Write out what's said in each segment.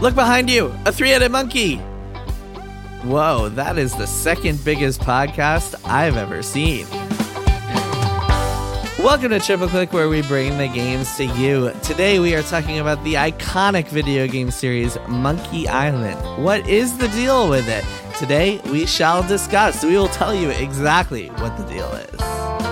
Look behind you, a three headed monkey. Whoa, that is the second biggest podcast I've ever seen. Welcome to Triple Click, where we bring the games to you. Today, we are talking about the iconic video game series Monkey Island. What is the deal with it? Today, we shall discuss. We will tell you exactly what the deal is.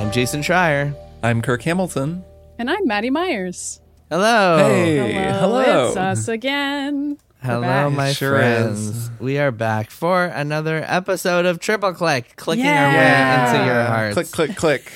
I'm Jason Schreier. I'm Kirk Hamilton. And I'm Maddy Myers. Hello. Hey, hello. It's us again. Hello, my Sure friends. is. We are back for another episode of Triple Click, clicking our way into your hearts. Click, click, click.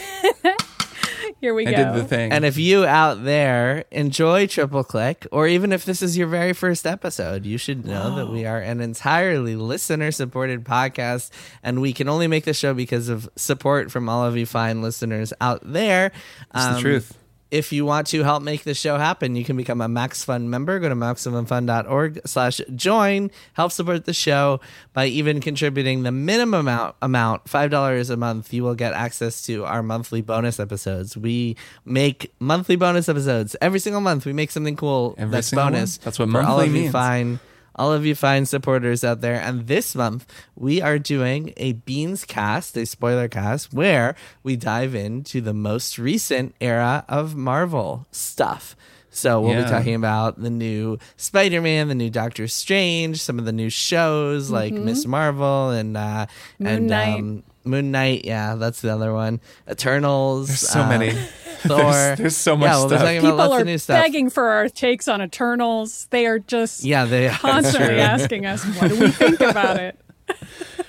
Here we I go. did the thing. And if you out there enjoy Triple Click, or even if this is your very first episode, you should know that we are an entirely listener supported podcast. And we can only make the show because of support from all of you fine listeners out there. It's Um, the truth. If you want to help make this show happen, you can become a MaxFun member. Go to MaximumFun.org slash join. Help support the show by even contributing the minimum amount, amount $5 a month. You will get access to our monthly bonus episodes. We make monthly bonus episodes every single month. We make something cool Every that's single one. bonus. That's what for all monthly of you means. fine all of you fine supporters out there. And this month, we are doing a Beans cast, a spoiler cast, where we dive into the most recent era of Marvel stuff. So we'll be talking about the new Spider-Man, the new Doctor Strange, some of the new shows like Ms. Marvel and uh, Moon and Knight. Um, Moon Knight. Yeah, that's the other one. Eternals. There's so uh, many. Thor. There's- there's so much yeah, we'll stuff. People are stuff. begging for our takes on Eternals. They are just Yeah, they constantly asking us, what do we think about it?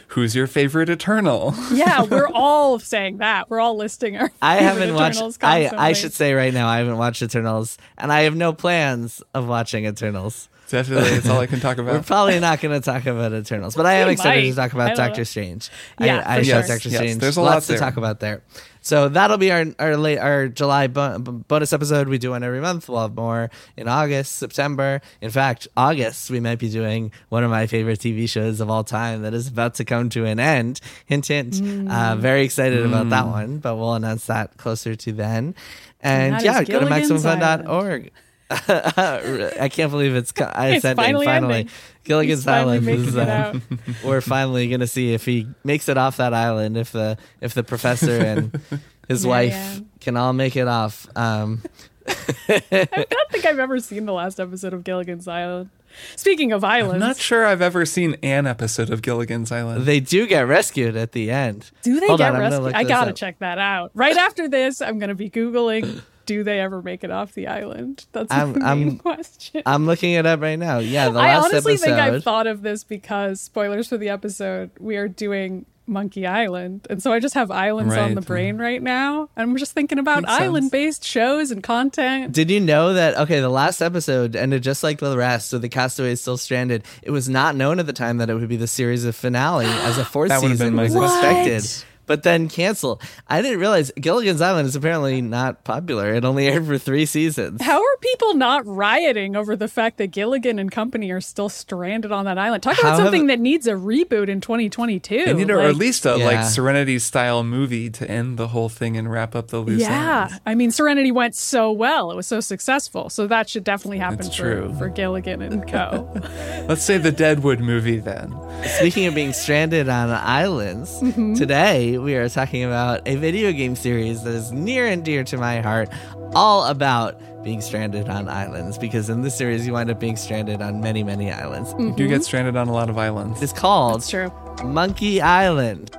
Who's your favorite Eternal? Yeah, we're all saying that. We're all listing our I haven't watched. Eternals I I should say right now I haven't watched Eternals, and I have no plans of watching Eternals. Definitely, that's all I can talk about. We're probably not going to talk about Eternals, but I am We excited to talk about don't Doctor know. Strange. Yeah, I, I for showed sure. Doctor Yes, Strange. there's a lots lot to there. talk about there. So that'll be our our late our July bo- bonus episode. We do one every month. We'll have more in August, September. In fact, August we might be doing one of my favorite TV shows of all time that is about to come to an end. Hint, hint. Uh, very excited about that one, but we'll announce that closer to then. And, And yeah, go to Gilligan's maximumfun.org. I can't believe it's. co- I It's said finally finally. ending. Gilligan's He's Island making is. it uh, out. we're finally gonna see if he makes it off that island. If the if the professor and his wife Mary Ann. can all make it off. Um, I don't think I've ever seen the last episode of Gilligan's Island. Speaking of islands, I'm not sure I've ever seen an episode of Gilligan's Island. they do get rescued at the end. do they Hold get on, I'm rescued? I gotta up. check that out. Right after this, I'm gonna be googling. Do they ever make it off the island? That's I'm- the main I'm- question. I'm looking it up right now. Yeah, the last episode. I honestly episode. think I've thought of this because spoilers for the episode. We are doing Monkey Island, and so I just have islands on the brain right now. And I'm just thinking about Makes island-based shows and content. Did you know that? Okay, the last episode ended just like the rest, so the castaway is still stranded. It was not known at the time that it would be the series of finale, as a fourth That would've season been my was question. expected, but then cancel. I didn't realize Gilligan's Island is apparently not popular. It only aired for three seasons. How are people not rioting over the fact that Gilligan and company are still stranded on that island? Talk How about have- something that needs a reboot in 2022. They need a, or at least a Yeah. like Serenity style movie to end the whole thing and wrap up the loose yeah, ends. I mean, Serenity went so well; it was so successful. So that should definitely happen That's for, true. for Gilligan and Co. Let's say the Deadwood movie then. Speaking of being stranded on islands, Mm-hmm. today we are talking about a video game series that is near and dear to my heart, all about being stranded on islands. Because in this series, you wind up being stranded on many, many islands. You do get stranded on a lot of islands. It's called That's true. Monkey Island.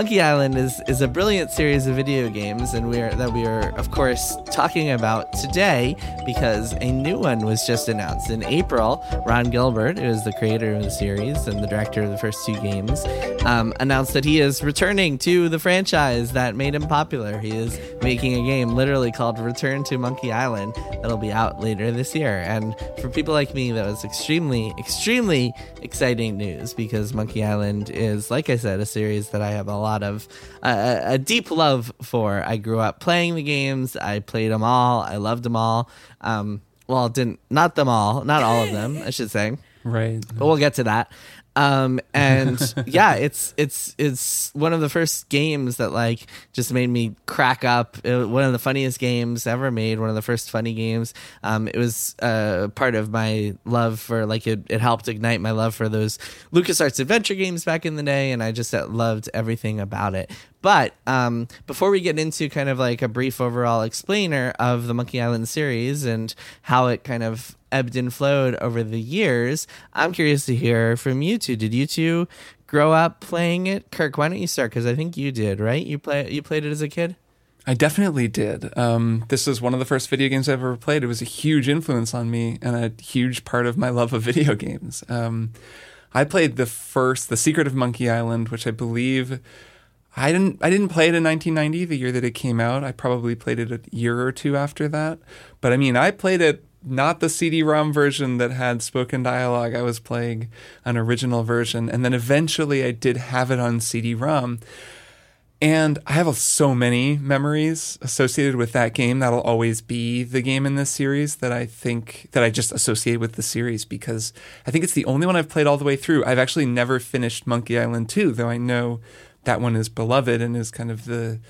Monkey Island is, is a brilliant series of video games, and we are that we are of course talking about today because a new one was just announced in April. Ron Gilbert, who is the creator of the series and the director of the first two games, um, announced that he is returning to the franchise that made him popular. He is making a game literally called Return to Monkey Island that'll be out later this year. And for people like me, that was extremely, extremely exciting news because Monkey Island is, like I said, a series that I have a lot of uh, a deep love for. I grew up playing the games. I played them all. I loved them all. Um, well, didn't not them all, not all of them, I should say. Right. But we'll get to that. Um, and yeah, it's it's it's one of the first games that like just made me crack up. It, one of the funniest games ever made. One of the first funny games. Um, it was uh, part of my love for like it. It helped ignite my love for those LucasArts adventure games back in the day, and I just uh, loved everything about it. But um, before we get into kind of like a brief overall explainer of the Monkey Island series and how it kind of ebbed and flowed over the years, I'm curious to hear from you two. Did you two grow up playing it? Kirk, why don't you start? Because I think you did, right? You play you played it as a kid. I definitely did. Um, this is one of the first video games I've ever played. It was a huge influence on me and a huge part of my love of video games. Um, I played the first, The Secret of Monkey Island, which I believe I didn't. I didn't play it in 1990, the year that it came out. I probably played it a year or two after that. But I mean, I played it not the CD-ROM version that had spoken dialogue. I was playing an original version, and then eventually I did have it on CD-ROM. And I have so many memories associated with that game. That'll always be the game in this series that I think that I just associate with the series because I think it's the only one I've played all the way through. I've actually never finished Monkey Island 2, though I know that one is beloved and is kind of the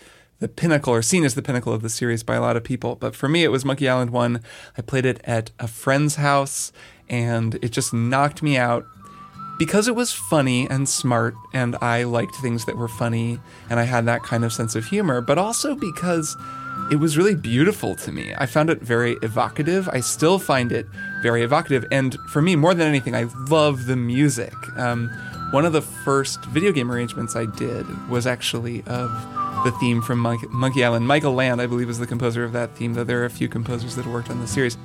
the pinnacle or seen as the pinnacle of the series by a lot of people. But for me, it was Monkey Island 1. I played it at a friend's house and it just knocked me out because it was funny and smart and I liked things that were funny and I had that kind of sense of humor, but also because it was really beautiful to me. I found it very evocative. I still find it very evocative. And for me, more than anything, I love the music. Um, one of the first video game arrangements I did was actually of the theme from Monkey, Monkey Island. Michael Land, I believe, is the composer of that theme, though there are a few composers that worked on the series.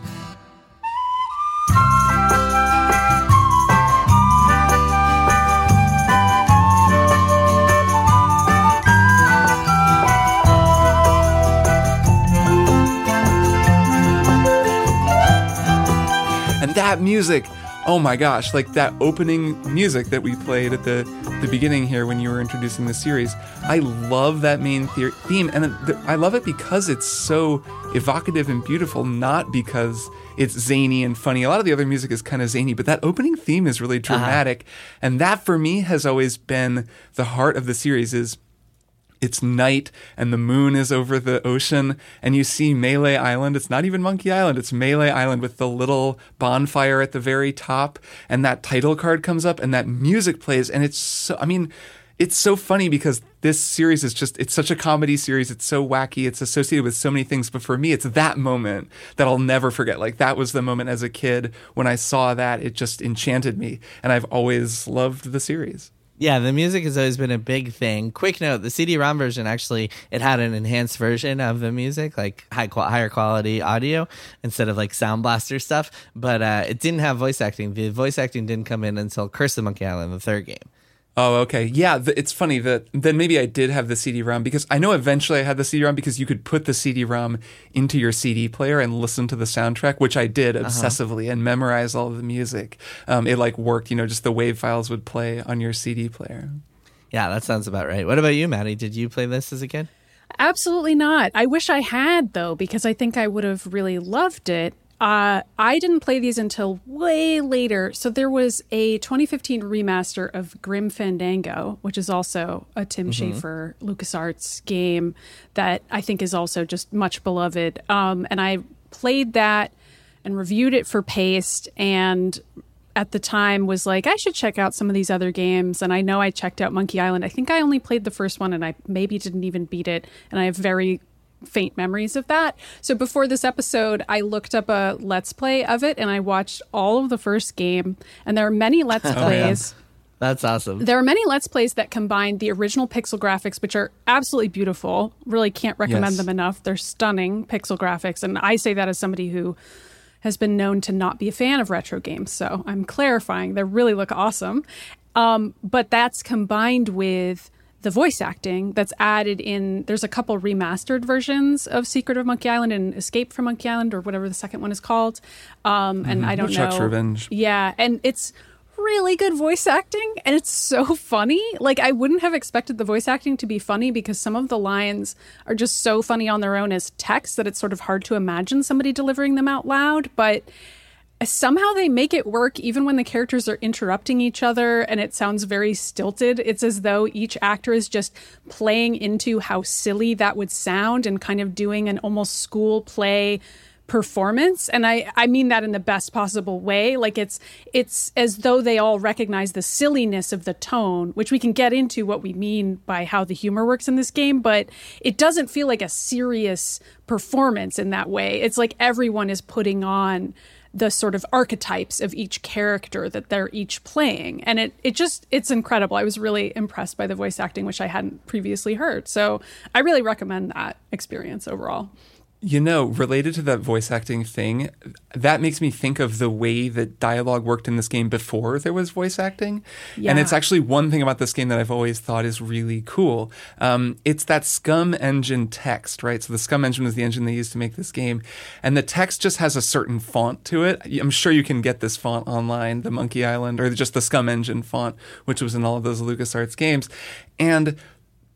And that music oh my gosh, like that opening music that we played at the the beginning here when you were introducing the series. I love that main the- theme, and I love it because it's so evocative and beautiful, not because it's zany and funny. A lot of the other music is kind of zany, but that opening theme is really uh-huh. dramatic, uh-huh. and that for me has always been the heart of the series. Is it's night and the moon is over the ocean and you see Melee Island. It's not even Monkey Island, it's Melee Island with the little bonfire at the very top and that title card comes up and that music plays and it's so I mean it's so funny because this series is just it's such a comedy series. It's so wacky. It's associated with so many things. But for me it's that moment that i'll never forget. Like that was the moment as a kid when i saw that. It just enchanted me. And i've always loved the series yeah, the music has always been a big thing. Quick note: the CD-ROM version actually it had an enhanced version of the music, like high higher quality audio instead of like Sound Blaster stuff. But uh, it didn't have voice acting. The voice acting didn't come in until Curse of Monkey Island, the third game. Oh, okay. Yeah, th- it's funny that then maybe I did have the CD-ROM because I know eventually I had the CD-ROM because you could put the CD-ROM into your CD player and listen to the soundtrack, which I did uh-huh. obsessively uh-huh. and memorize all of the music. Um, it like worked, you know, just the wave files would play on your CD player. Yeah, that sounds about right. What about you, Maddy? Did you play this as a kid? Absolutely not. I wish I had though because I think I would have really loved it. Uh, I didn't play these until way later. So there was a 2015 remaster of Grim Fandango, which is also a Tim mm-hmm. Schafer LucasArts game that I think is also just much beloved. Um, and I played that and reviewed it for Paste and at the time was like I should check out some of these other games and I know I checked out Monkey Island. I think I only played the first one and I maybe didn't even beat it and I have very faint memories of that. So before this episode, I looked up a let's play of it and I watched all of the first game. And there are many let's plays. oh, yeah. That's awesome. There are many let's plays that combine the original pixel graphics, which are absolutely beautiful. Really can't recommend yes. them enough. They're stunning pixel graphics. And I say that as somebody who has been known to not be a fan of retro games. So I'm clarifying. They really look awesome. Um, but that's combined with the voice acting that's added in there's a couple remastered versions of Secret of Monkey Island and Escape from Monkey Island or whatever the second one is called. Um, and mm-hmm. I don't Chuck's know. Revenge. Yeah, and it's really good voice acting and it's so funny. Like I wouldn't have expected the voice acting to be funny because some of the lines are just so funny on their own as text that it's sort of hard to imagine somebody delivering them out loud, but somehow they make it work even when the characters are interrupting each other and it sounds very stilted. It's as though each actor is just playing into how silly that would sound and kind of doing an almost school play performance. And i i mean that in the best possible way. Like it's it's as though they all recognize the silliness of the tone which we can get into what we mean by how the humor works in this game but it doesn't feel like a serious performance in that way. It's like everyone is putting on the sort of archetypes of each character that they're each playing. And it it just it's incredible. I was really impressed by the voice acting which i hadn't previously heard. So i really recommend that experience overall you know, related to that voice acting thing, that makes me think of the way that dialogue worked in this game before there was voice acting. Yeah. And it's actually one thing about this game that I've always thought is really cool. Um, it's that SCUMM engine text, right? So the SCUMM engine was the engine they used to make this game. And the text just has a certain font to it. I'm sure you can get this font online, the Monkey Island, or just the SCUMM engine font, which was in all of those LucasArts games. And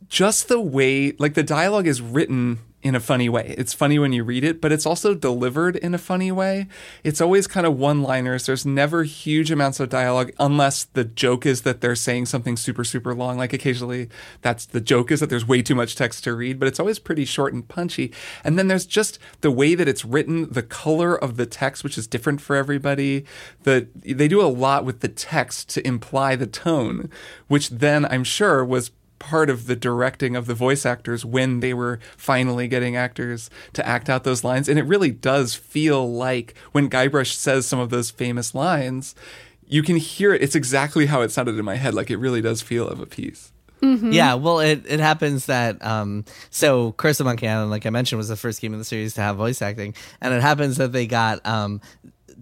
just the way, like the dialogue is written in a funny way. It's funny when you read it, but it's also delivered in a funny way. It's always kind of one liners. There's never huge amounts of dialogue unless the joke is that they're saying something super, super long. Like occasionally that's the joke is that there's way too much text to read, but it's always pretty short and punchy. And then there's just the way that it's written, the color of the text, which is different for everybody. The, they do a lot with the text to imply the tone, which then I'm sure was part of the directing of the voice actors when they were finally getting actors to act out those lines. And it really does feel like when Guybrush says some of those famous lines, you can hear it. It's exactly how it sounded in my head. Like it really does feel of a piece. Mm-hmm. Yeah, well, it, it happens that um, so Curse of Monkey Island, like I mentioned, was the first game in the series to have voice acting, and it happens that they got um,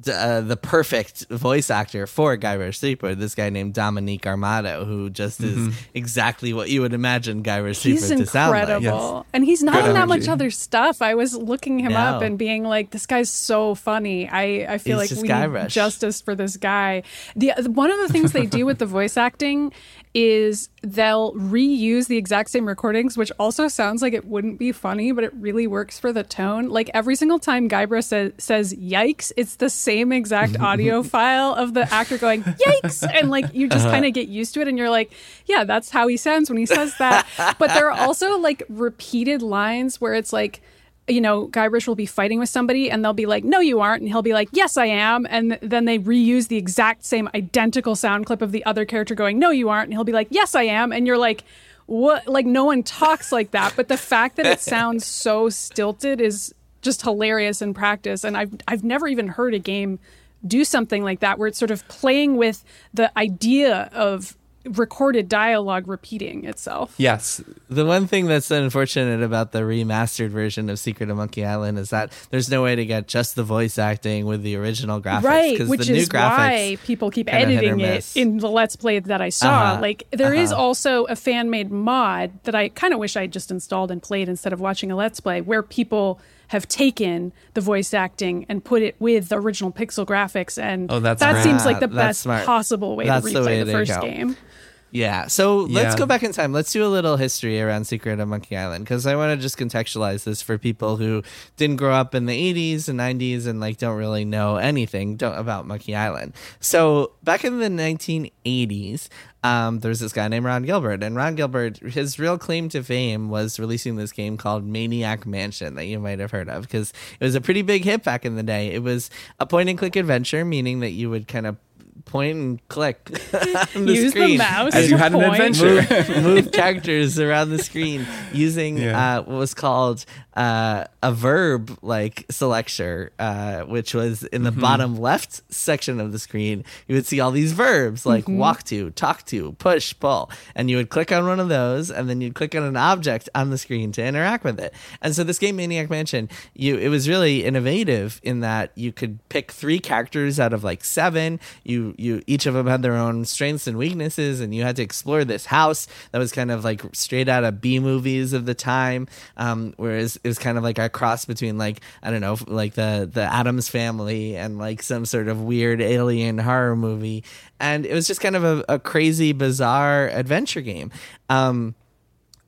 uh, the perfect voice actor for Guybrush Threepwood, this guy named Dominic Armato, who just mm-hmm. is exactly what you would imagine Guybrush Threepwood to sound like. Yes. And he's not Good in that much other stuff. I was looking him no. up and being like, this guy's so funny. I, I feel he's like we Guybrush. need justice for this guy. The One of the things they do with the voice acting is they'll reuse the exact same recordings, which also sounds like it wouldn't be funny, but it really works for the tone. Like every single time Guybrush sa- says "yikes," it's the same exact audio file of the actor going "yikes," and like you just uh-huh. kind of get used to it, and you're like, "Yeah, that's how he sounds when he says that." but there are also like repeated lines where it's like you know, Guybrush will be fighting with somebody and they'll be like, no, you aren't. And he'll be like, yes, I am. And then they reuse the exact same identical sound clip of the other character going, no, you aren't. And he'll be like, yes, I am. And you're like, what? Like, no one talks like that. But the fact that it sounds so stilted is just hilarious in practice. And I've, I've never even heard a game do something like that where it's sort of playing with the idea of recorded dialogue repeating itself. Yes. The one thing that's unfortunate about the remastered version of Secret of Monkey Island is that there's no way to get just the voice acting with the original graphics. Right, which is why people keep editing it in the Let's Play that I saw. Uh-huh. Like there uh-huh. is also a fan made mod that I kind of wish I just installed and played instead of watching a Let's Play where people have taken the voice acting and put it with the original pixel graphics and oh, that's that smart. seems like the best smart. possible way that's to replay the, way the first game. Yeah. So let's yeah. go back in time. Let's do a little history around Secret of Monkey Island because I want to just contextualize this for people who didn't grow up in the 80s and 90s and like don't really know anything about Monkey Island. So back in the 1980s, um, there's this guy named Ron Gilbert, and Ron Gilbert, his real claim to fame was releasing this game called Maniac Mansion that you might have heard of because it was a pretty big hit back in the day. It was a point and click adventure, meaning that you would kind of point and click on the Use screen. the mouse as you had point. an adventure. Move, move characters around the screen using yeah. uh, what was called uh, a verb like selector, uh, which was in the mm-hmm. bottom left section of the screen. You would see all these verbs like mm-hmm. walk to, talk to, push, pull, and you would click on one of those, and then you'd click on an object on the screen to interact with it. And so this game, Maniac Mansion, you it was really innovative in that you could pick three characters out of like seven. You you each of them had their own strengths and weaknesses, and you had to explore this house that was kind of like straight out of B movies of the time. Um, whereas it was kind of like a cross between like I don't know, like the the Addams Family and like some sort of weird alien horror movie, and it was just kind of a, a crazy, bizarre adventure game. Um,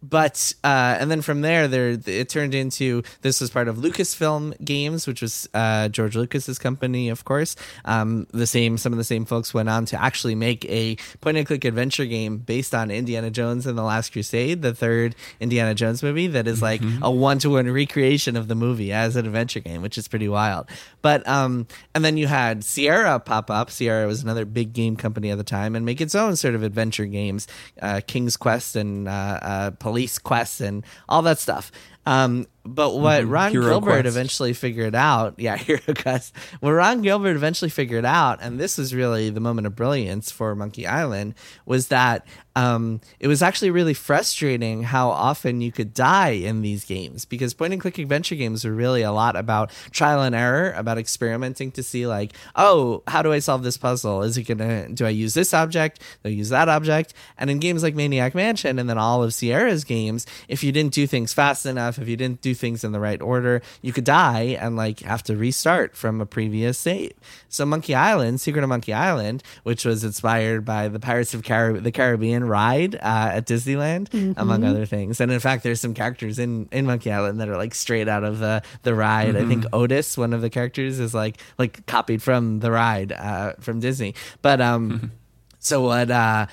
but uh, and then from there, there it turned into this was part of Lucasfilm Games, which was uh, George Lucas's company, of course. Um, the same, some of the same folks went on to actually make a point and click adventure game based on Indiana Jones and the Last Crusade, the third Indiana Jones movie, that is like mm-hmm. a one to one recreation of the movie as an adventure game, which is pretty wild. But um, and then you had Sierra pop up. Sierra was another big game company at the time and make its own sort of adventure games, uh, King's Quest and uh, uh, police quests and all that stuff. Um, but what mm-hmm. Ron Hero Gilbert Quest. eventually figured out, yeah, Hero Quest. What Ron Gilbert eventually figured out, and this was really the moment of brilliance for Monkey Island, was that um, it was actually really frustrating how often you could die in these games because point and click adventure games are really a lot about trial and error, about experimenting to see like, oh, how do I solve this puzzle? Is it gonna do I use this object? Do I use that object? And in games like Maniac Mansion and then all of Sierra's games, if you didn't do things fast enough, if you didn't do things in the right order, you could die and like have to restart from a previous save. So Monkey Island, Secret of Monkey Island, which was inspired by the Pirates of Carib- the Caribbean ride uh, at Disneyland, mm-hmm. among other things. And in fact, there's some characters in, in Monkey Island that are like straight out of the the ride. Mm-hmm. I think mm-hmm. Otis, one of the characters, is like like copied from the ride uh, from Disney. But um, mm-hmm. so what? Uh,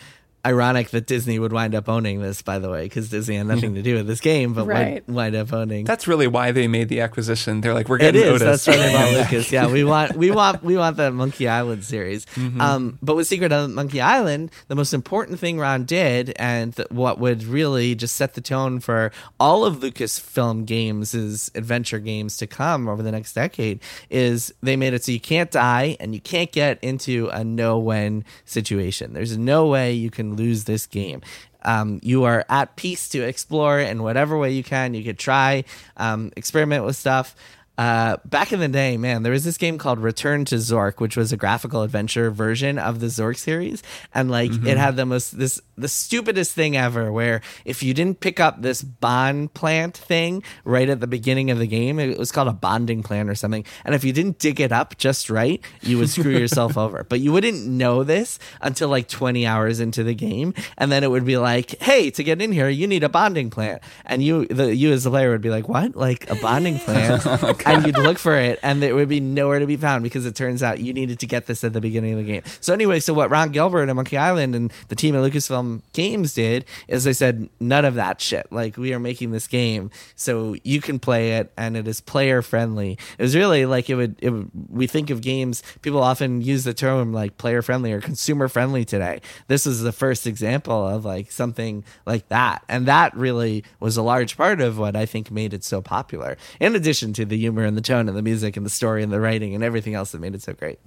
ironic that Disney would wind up owning this, by the way, because Disney had nothing to do with this game, but right. wind, wind up owning. That's really why they made the acquisition. They're like, we're getting it is. Otis. That's why they bought Lucas. Yeah, we want we want we want the Monkey Island series. Mm-hmm. Um, but with Secret of Monkey Island, the most important thing Ron did, and th- what would really just set the tone for all of Lucasfilm Games' adventure games to come over the next decade, is they made it so you can't die and you can't get into a no-win situation. There's no way you can lose this game. Um, you are at peace to explore in whatever way you can. You could try, um, experiment with stuff. Uh, back in the day, man, there was this game called Return to Zork, which was a graphical adventure version of the Zork series, and like mm-hmm. it had the most this the stupidest thing ever. Where if you didn't pick up this bond plant thing right at the beginning of the game, it was called a bonding plant or something, and if you didn't dig it up just right, you would screw yourself over. But you wouldn't know this until like twenty hours into the game, and then it would be like, hey, to get in here, you need a bonding plant, and you the you as the player would be like, what, like a bonding plant? And you'd look for it, and it would be nowhere to be found because it turns out you needed to get this at the beginning of the game. So anyway, so what Ron Gilbert and Monkey Island and the team at Lucasfilm Games did is they said none of that shit. Like we are making this game so you can play it, and it is player friendly. It was really like it would. It would we think of games. People often use the term like player friendly or consumer friendly today. This is the first example of like something like that, and that really was a large part of what I think made it so popular. In addition to the humor and the tone and the music and the story and the writing and everything else that made it so great.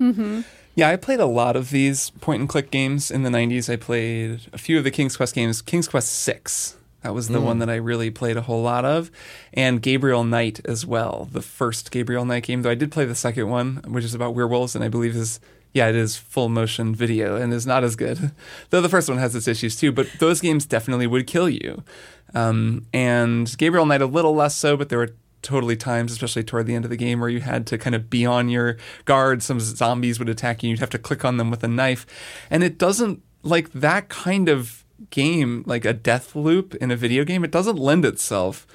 Mm-hmm. Yeah, I played a lot of these point and click games in the 90s. I played a few of the King's Quest games. King's Quest 6. That was the mm. one that I really played a whole lot of. And Gabriel Knight as well, the first Gabriel Knight game, though I did play the second one, which is about werewolves and I believe is yeah, it is full motion video and is not as good. Though the first one has its issues too, but those games definitely would kill you. Um, and Gabriel Knight a little less so, but there were totally times, especially toward the end of the game, where you had to kind of be on your guard. Some zombies would attack you. You'd have to click on them with a knife. And it doesn't like that kind of game, like a death loop in a video game, it doesn't lend itself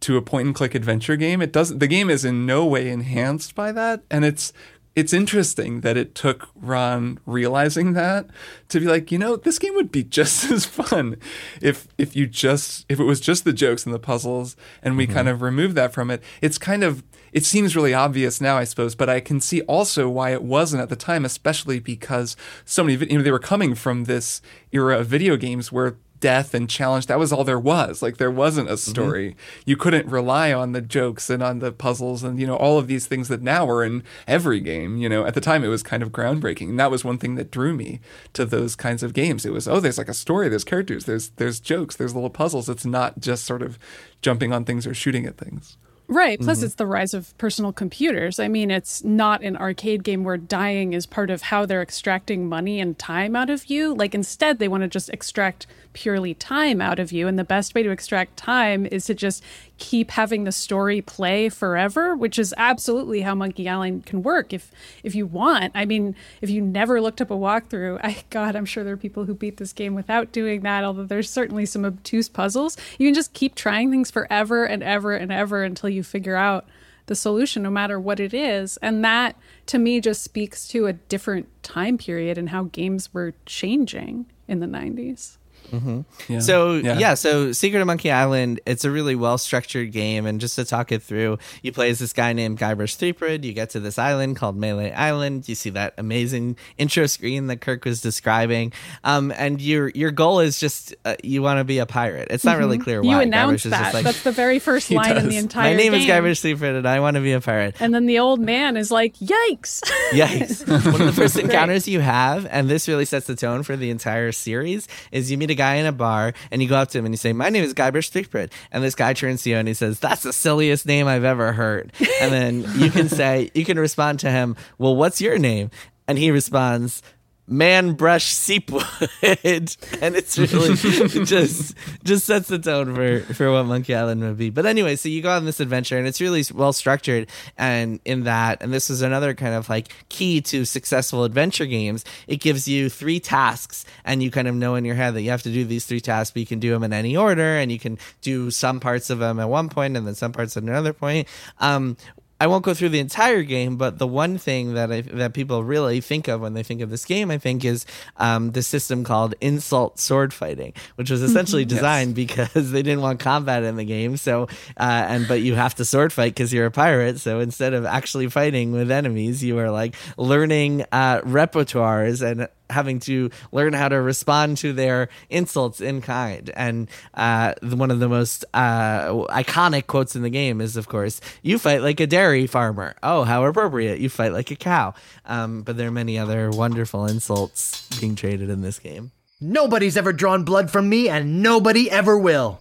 to a point and click adventure game. It doesn't the game is in no way enhanced by that. And it's it's interesting that it took Ron realizing that to be like, you know, this game would be just as fun if if you just if it was just the jokes and the puzzles and we mm-hmm. kind of remove that from it. It's kind of it seems really obvious now, I suppose, but I can see also why it wasn't at the time, especially because so many you know they were coming from this era of video games where death and challenge. That was all there was. Like there wasn't a mm-hmm. story. Mm-hmm. You couldn't rely on the jokes and on the puzzles and you know all of these things that now are in every game. You know, at the time it was kind of groundbreaking. And that was one thing that drew me to those kinds of games. It was oh, there's like a story, there's characters, there's there's jokes, there's little puzzles. It's not just sort of jumping on things or shooting at things. Right. Plus, mm-hmm. it's the rise of personal computers. I mean, it's not an arcade game where dying is part of how they're extracting money and time out of you. Like, instead, they want to just extract purely time out of you. And the best way to extract time is to just keep having the story play forever, which is absolutely how Monkey Island can work if if you want. I mean, if you never looked up a walkthrough, I God, I'm sure there are people who beat this game without doing that, although there's certainly some obtuse puzzles. You can just keep trying things forever and ever and ever until you figure out the solution no matter what it is. And that to me just speaks to a different time period and how games were changing in the 90s. Mm-hmm. Yeah. So yeah. yeah. so Secret of Monkey Island, it's a really well structured game, and just to talk it through, you play as this guy named Guybrush Threepwood. You get to this island called Melee Island. You see that amazing intro screen that Kirk was describing, um, and your your goal is just uh, you want to be a pirate. It's not mm-hmm. really clear why. You announced that. Like, That's the very first line in the entire. Game. My name game. is Guybrush Threepwood, and I want to be a pirate. And then the old man is like, "Yikes!" Yikes! One of the first encounters you have, and this really sets the tone for the entire series, is you meet a guy in a bar and you go up to him and you say, My name is Guybrush Threepwood. And this guy turns to you and he says, That's the silliest name I've ever heard. And then you can say, You can respond to him, Well, what's your name? And he responds, man brush seepwood and it's really just just sets the tone for for what monkey island would be. But anyway so you go on this adventure and it's really well structured and in that and this is another kind of like key to successful adventure games. It gives you three tasks and you kind of know in your head that you have to do these three tasks but you can do them in any order and you can do some parts of them at one point and then some parts at another point. Um, I won't go through the entire game, but the one thing that I, that people really think of when they think of this game, I think, is um, the system called insult sword fighting, which was essentially designed yes. because they didn't want combat in the game. So, uh, and but you have to sword fight because you're a pirate. So instead of actually fighting with enemies, you are like learning uh, repertoires and having to learn how to respond to their insults in kind. And uh, one of the most uh, iconic quotes in the game is, of course, "You fight like a dairy farmer." Oh, how appropriate! You fight like a cow. Um, but there are many other wonderful insults being traded in this game. Nobody's ever drawn blood from me, and nobody ever will.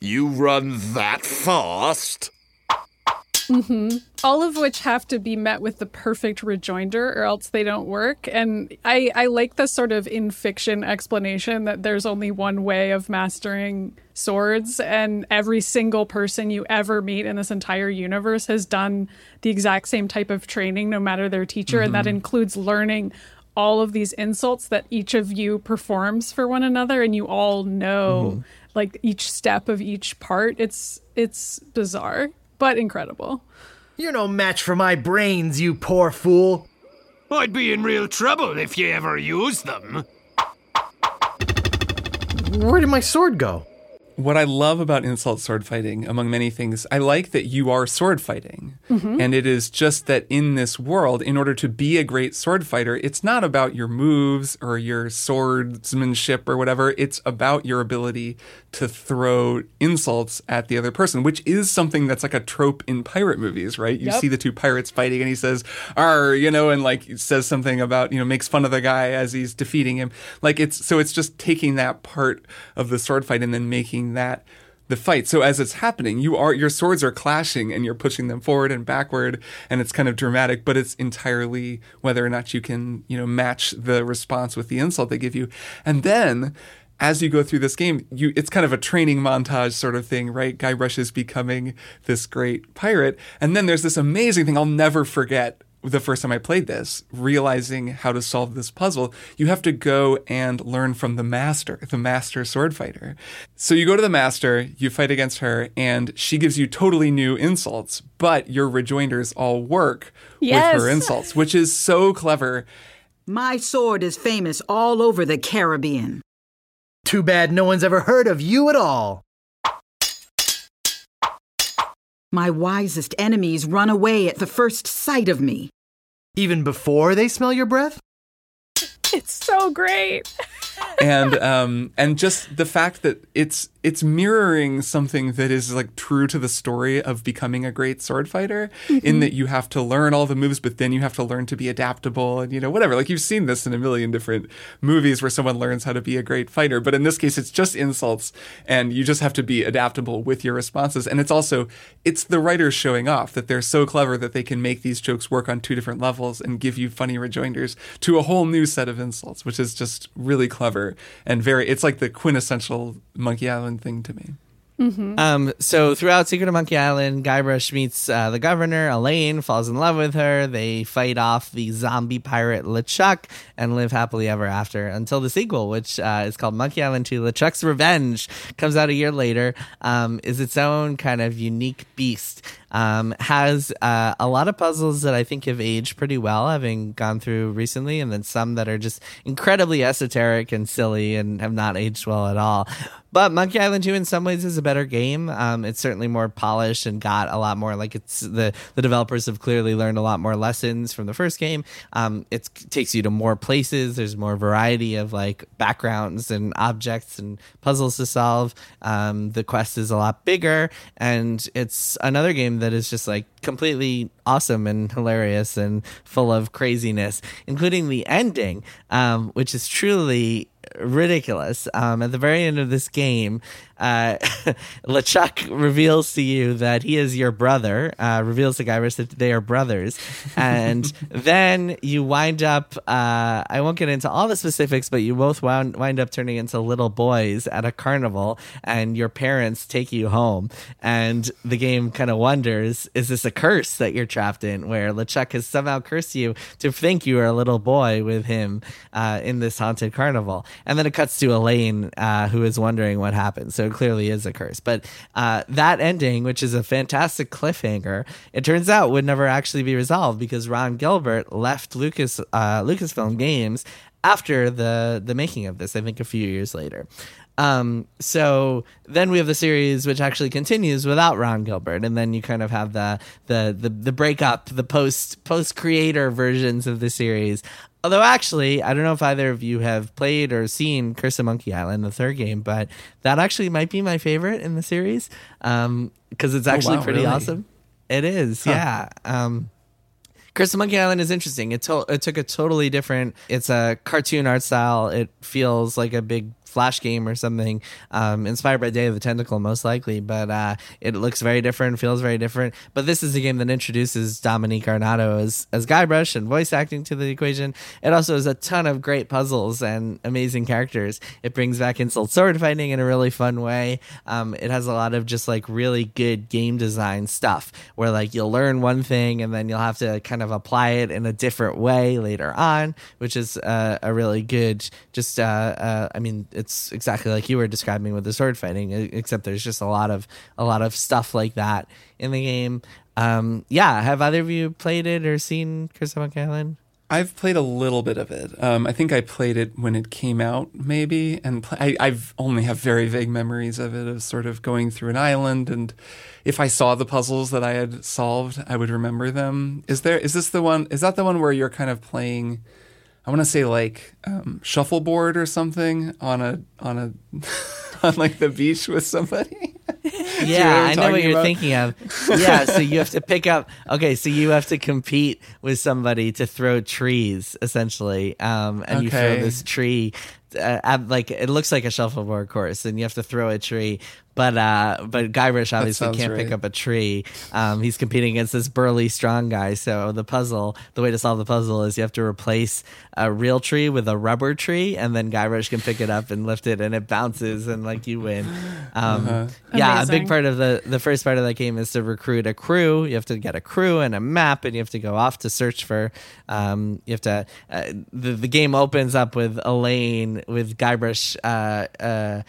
You run that fast? Mm-hmm. All of which have to be met with the perfect rejoinder, or else they don't work. And I, I like the sort of in fiction explanation that there's only one way of mastering swords, and every single person you ever meet in this entire universe has done the exact same type of training, no matter their teacher, mm-hmm. and that mm-hmm. includes learning all of these insults that each of you performs for one another, and you all know. Mm-hmm. like each step of each part it's it's bizarre but incredible. You're no match for my brains, you poor fool. I'd be in real trouble if you ever used them. Where did my sword go? What I love about insult sword fighting, among many things, I like that you are sword fighting. Mm-hmm. And it is just that in this world, in order to be a great sword fighter, it's not about your moves or your swordsmanship or whatever. It's about your ability to throw insults at the other person, which is something that's like a trope in pirate movies, right? You yep. see the two pirates fighting and he says, "Ar," you know, and like says something about, you know, makes fun of the guy as he's defeating him. Like it's so it's just taking that part of the sword fight and then making that the fight. So as it's happening, you are your swords are clashing and you're pushing them forward and backward and it's kind of dramatic, but it's entirely whether or not you can, you know, match the response with the insult they give you. And then as you go through this game, you it's kind of a training montage sort of thing, right? Guybrush is becoming this great pirate. And then there's this amazing thing I'll never forget the first time I played this, realizing how to solve this puzzle, you have to go and learn from the master, the master sword fighter. So you go to the master, you fight against her, and she gives you totally new insults, but your rejoinders all work yes. with her insults, which is so clever. My sword is famous all over the Caribbean. Too bad no one's ever heard of you at all. My wisest enemies run away at the first sight of me. Even before they smell your breath? It's so great. and um and just the fact that it's it's mirroring something that is like true to the story of becoming a great sword fighter mm-hmm. in that you have to learn all the moves but then you have to learn to be adaptable and you know whatever like you've seen this in a million different movies where someone learns how to be a great fighter but in this case it's just insults and you just have to be adaptable with your responses and it's also it's the writers showing off that they're so clever that they can make these jokes work on two different levels and give you funny rejoinders to a whole new set of insults which is just really clever and very it's like the quintessential monkey island thing to me Um, so throughout Secret of Monkey Island, Guybrush meets uh, the governor, Elaine, falls in love with her. They fight off the zombie pirate LeChuck and live happily ever after until the sequel, which uh, is called Monkey Island 2 LeChuck's Revenge, comes out a year later, um, is its own kind of unique beast. Um, has uh, a lot of puzzles that I think have aged pretty well, having gone through recently, and then some that are just incredibly esoteric and silly and have not aged well at all. But Monkey Island 2 in some ways is a better game. Um, it's certainly more polished and got a lot more like it's the the developers have clearly learned a lot more lessons from the first game. Um, it takes you to more places. There's more variety of like backgrounds and objects and puzzles to solve. Um, the quest is a lot bigger, and it's another game that is just like completely awesome and hilarious and full of craziness, including the ending, um, which is truly ridiculous. Um, at the very end of this game, uh, LeChuck reveals to you that he is your brother, uh, reveals to Guybrush that they are brothers. And then you wind up, uh, I won't get into all the specifics, but you both wound, wind up turning into little boys at a carnival, and your parents take you home. And the game kind of wonders is this a curse that you're trapped in, where LeChuck has somehow cursed you to think you are a little boy with him uh, in this haunted carnival? And then it cuts to Elaine, uh, who is wondering what happened. So it clearly is a curse. But uh, that ending, which is a fantastic cliffhanger, it turns out would never actually be resolved because Ron Gilbert left Lucas uh, Lucasfilm Games after the the making of this. I think a few years later. Um, so then we have the series which actually continues without Ron Gilbert, and then you kind of have the the the, the breakup, the post post creator versions of the series. Although actually, I don't know if either of you have played or seen Curse of Monkey Island, the third game, but that actually might be my favorite in the series because it's actually wow, pretty really? awesome. It is, yeah. Um, Curse of Monkey Island is interesting. It, to- it took a totally different. It's a cartoon art style. It feels like a big flash game or something, um, inspired by Day of the Tentacle, most likely. But uh, it looks very different, feels very different. But this is a game that introduces Dominic Armato as as Guybrush and voice acting to the equation. It also has a ton of great puzzles and amazing characters. It brings back insult sword fighting in a really fun way. Um, it has a lot of just like really good game design stuff where like you'll learn one thing and then you'll have to kind of apply it in a different way later on, which is uh, a really good. Just uh, uh, I mean, it's exactly like you were describing with the sword fighting, except there's just a lot of a lot of stuff like that in the game. Um, yeah, have either of you played it or seen Curse of Island? I've played a little bit of it. Um, I think I played it when it came out, maybe, and I, I've only have very vague memories of it, of sort of going through an island, and if I saw the puzzles that I had solved, I would remember them. Is there? Is this the one? Is that the one where you're kind of playing? I want to say like um, shuffleboard or something on a on a on like the beach with somebody. Yeah, I know what you're about? thinking of. Yeah, so you have to pick up. Okay, so you have to compete with somebody to throw trees, essentially, um, and you throw this tree. Uh, at, like it looks like a shuffleboard course, and you have to throw a tree. But uh, but Guybrush obviously can't pick up a tree. Um, he's competing against this burly, strong guy. So the puzzle, the way to solve the puzzle is you have to replace a real tree with a rubber tree, and then Guybrush can pick it up and lift it, and it bounces, and like you win. Um, Uh-huh. Yeah, a big part of the the first part of that game is to recruit a crew. You have to get a crew and a map, and you have to go off to search for. Um, you have to. Uh, the the game opens up with Elaine with Guybrush. Uh, uh,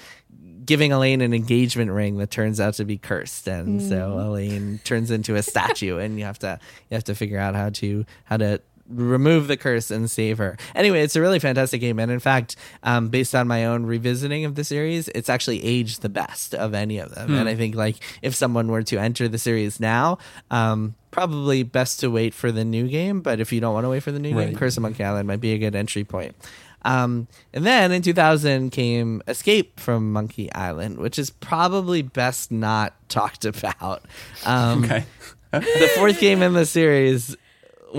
giving Elaine an engagement ring that turns out to be cursed, and so Elaine turns into a statue, and you have to you have to figure out how to how to remove the curse and save her. Anyway, it's a really fantastic game, and in fact, um, based on my own revisiting of the series, it's actually aged the best of any of them. And I think like if someone were to enter the series now. Um, Probably best to wait for the new game, but if you don't want to wait for the new game, Right. Curse of Monkey Island might be a good entry point. Um, and then in 2000 came Escape from Monkey Island, which is probably best not talked about. Um, Okay. the fourth game in the series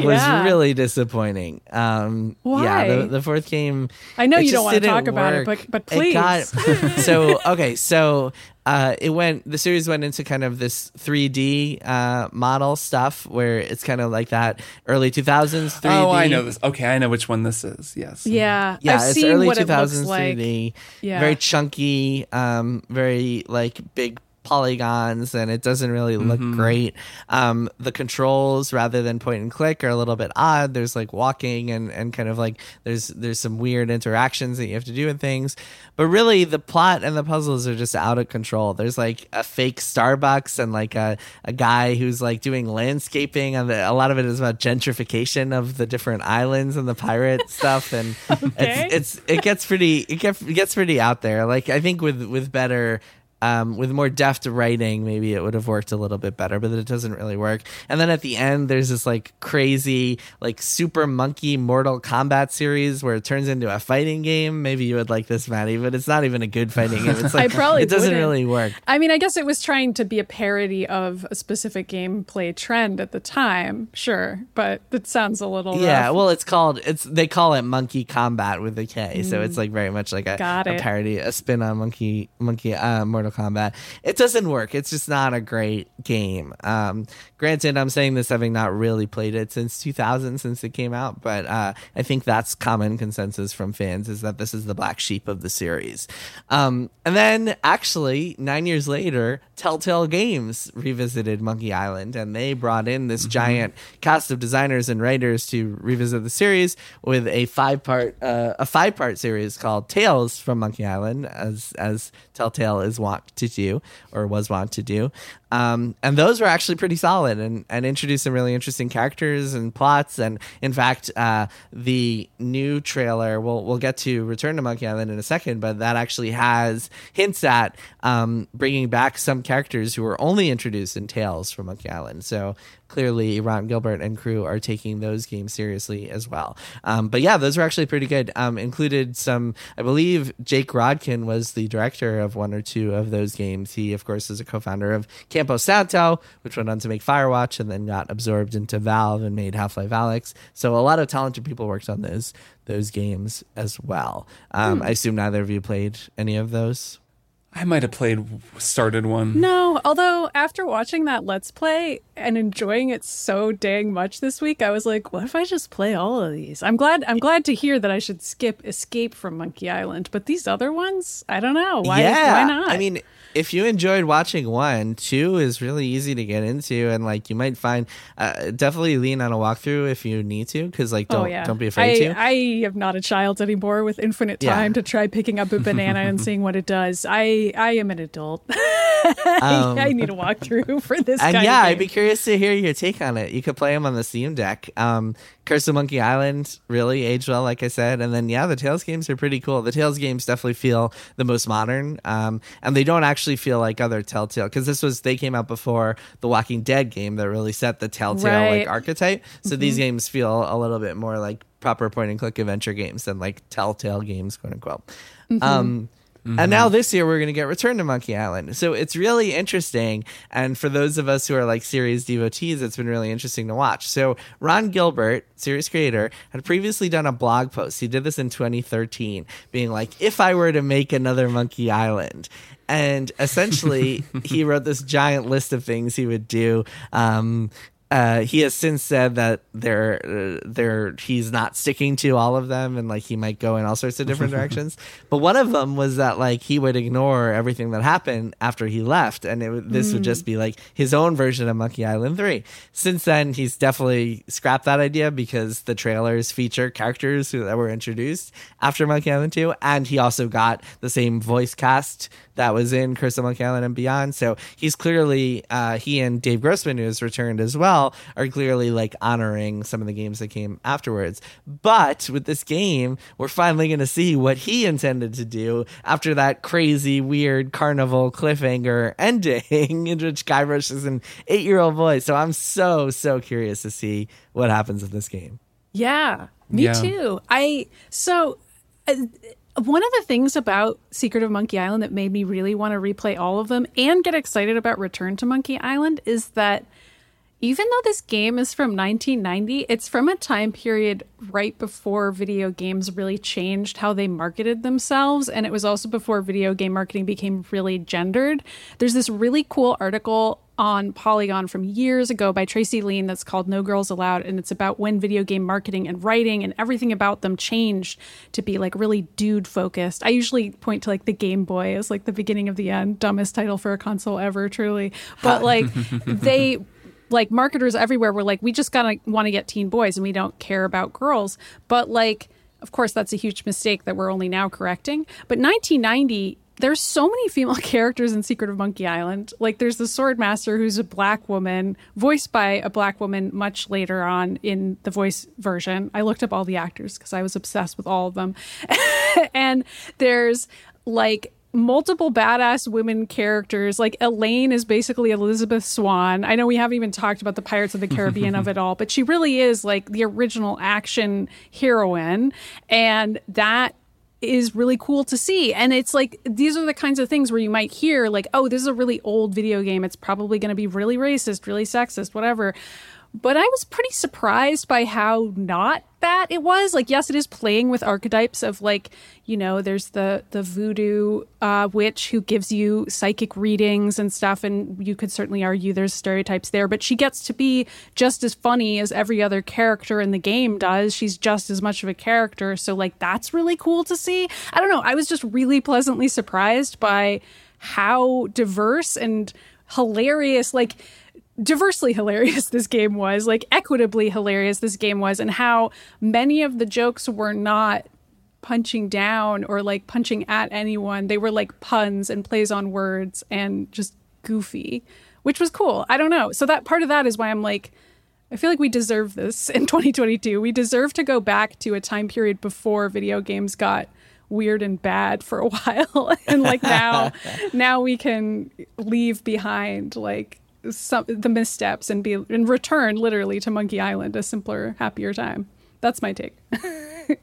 was Yeah. really disappointing. Um, Yeah, Why? the, the fourth game. I know you don't wanna didn't talk about it, work. but- but It got- please. so okay, so uh, it went. The series went into kind of this 3D uh, model stuff where it's kind of like that early 2000s 3D. Oh, I know this. Okay, I know which one this is. Yes. Yeah, Yeah, I've it's seen early what 2000s it looks like. 3D. Yeah. Very chunky, um, very like big polygons and it doesn't really look great. Um, the controls rather than point and click are a little bit odd. There's like walking and, and kind of like there's there's some weird interactions that you have to do with things. But really the plot and the puzzles are just out of control. There's like a fake Starbucks and like a, a guy who's like doing landscaping and the, a lot of it is about gentrification of the different islands and the pirate stuff and Okay. it's, it's it gets pretty it gets, it gets pretty out there. Like I think with with better um, with more deft writing, maybe it would have worked a little bit better, but it doesn't really work. And then at the end, there's this like crazy, like super monkey Mortal Kombat series where it turns into a fighting game. Maybe you would like this, Maddy, but it's not even a good fighting game. It's like I probably it doesn't wouldn't. really work. I mean, I guess it was trying to be a parody of a specific gameplay trend at the time, sure, but it sounds a little Yeah, rough. well, it's called it's they call it Monkey Kombat with a K, so it's like very much like a, Mm. A parody, a spin on Monkey Monkey uh, Mortal Kombat. It doesn't work. It's just not a great game. Um, granted, I'm saying this having not really played it since 2000, since it came out, but uh, I think that's common consensus from fans is that this is the black sheep of the series. Um, and then actually, nine years later, Telltale Games revisited Monkey Island, and they brought in this giant cast of designers and writers to revisit the series with a five part uh, a five part series called Tales from Monkey Island, as as Telltale is wont to do or was want to do. Um, and those were actually pretty solid and, and introduced some really interesting characters and plots. And in fact, uh, the new trailer, we'll, we'll get to Return to Monkey Island in a second, but that actually has hints at um, bringing back some characters who were only introduced in Tales from Monkey Island. So clearly, Ron Gilbert and crew are taking those games seriously as well. Um, but yeah, those were actually pretty good. Um, included some, I believe Jake Rodkin was the director of one or two of those games. He, of course, is a co founder of Campo Santo, which went on to make Firewatch and then got absorbed into Valve and made Half-Life Alyx. So a lot of talented people worked on those those games as well. Um, I assume neither of you played any of those. I might have played, started one. No, although after watching that Let's Play and enjoying it so dang much this week, I was like, what if I just play all of these? I'm glad I'm glad to hear that I should skip Escape from Monkey Island, but these other ones, I don't know. Why yeah, why not? I mean, if you enjoyed watching one, two is really easy to get into, and like you might find uh, definitely lean on a walkthrough if you need to, because like don't oh yeah. don't be afraid I, to. I am not a child anymore with infinite Yeah. time to try picking up a banana and seeing what it does. I I am an adult. I need a walkthrough for this Um, and yeah, I'd be curious to hear your take on it. You could play them on the Steam Deck. Um, Curse of Monkey Island really aged well, like I said, and then yeah, the Tales games are pretty cool. The Tales games definitely feel the most modern, um, and they don't actually feel like other Telltale because this was they came out before the Walking Dead game that really set the Telltale Right. like archetype. So these games feel a little bit more like proper point and click adventure games than like Telltale games, quote unquote. Um, and now this year we're going to get Return to Monkey Island. So it's really interesting. And for those of us who are like series devotees, it's been really interesting to watch. So Ron Gilbert, series creator, had previously done a blog post. He did this in 2013, being like, if I were to make another Monkey Island. And essentially, he wrote this giant list of things he would do. Um, uh, he has since said that they're uh, they're he's not sticking to all of them and like he might go in all sorts of different directions. But one of them was that like he would ignore everything that happened after he left, and it would, this would just be like his own version of Monkey Island Three. Since then, he's definitely scrapped that idea because the trailers feature characters who, that were introduced after Monkey Island Two, and he also got the same voice cast that was in Curse of Monkey Island and beyond. So he's clearly uh, he and Dave Grossman, who has returned as well, are clearly like honoring some of the games that came afterwards. But with this game, we're finally going to see what he intended to do after that crazy, weird carnival cliffhanger ending, in which Guybrush is an eight-year-old boy. So I'm so so curious to see what happens in this game. Yeah, me Yeah. too. I so uh, one of the things about Secret of Monkey Island that made me really want to replay all of them and get excited about Return to Monkey Island is that even though this game is from 1990, it's from a time period right before video games really changed how they marketed themselves. And it was also before video game marketing became really gendered. There's this really cool article on Polygon from years ago by Tracy Lien that's called No Girls Allowed. And it's about when video game marketing and writing and everything about them changed to be like really dude focused. I usually point to like the Game Boy as like the beginning of the end, dumbest title for a console ever, truly. But like they like marketers everywhere were like, we just gotta want to get teen boys and we don't care about girls. But like, of course, that's a huge mistake that we're only now correcting. But 1990, there's so many female characters in Secret of Monkey Island. Like, there's the Sword Master, who's a black woman, voiced by a black woman much later on in the voice version. I looked up all the actors because I was obsessed with all of them. and there's like multiple badass women characters. Like Elaine is basically Elizabeth Swann. I know we haven't even talked about the Pirates of the Caribbean of it all, but she really is like the original action heroine. And that is really cool to see. And it's like these are the kinds of things where you might hear like, "Oh, this is a really old video game. It's probably going to be really racist, really sexist, whatever." But I was pretty surprised by how not that it was. Like, yes, it is playing with archetypes of like, you know, there's the the voodoo uh, witch who gives you psychic readings and stuff, and you could certainly argue there's stereotypes there. But she gets to be just as funny as every other character in the game does. She's just as much of a character, so like that's really cool to see. I don't know. I was just really pleasantly surprised by how diverse and hilarious like diversely hilarious this game was, like equitably hilarious this game was, and how many of the jokes were not punching down or like punching at anyone. They were like puns and plays on words and just goofy, which was cool. I don't know. So that part of that is why I'm like, I feel like we deserve this in 2022. We deserve to go back to a time period before video games got weird and bad for a while and like now now we can leave behind like some the missteps and be and return literally to Monkey Island, a simpler, happier time. That's my take.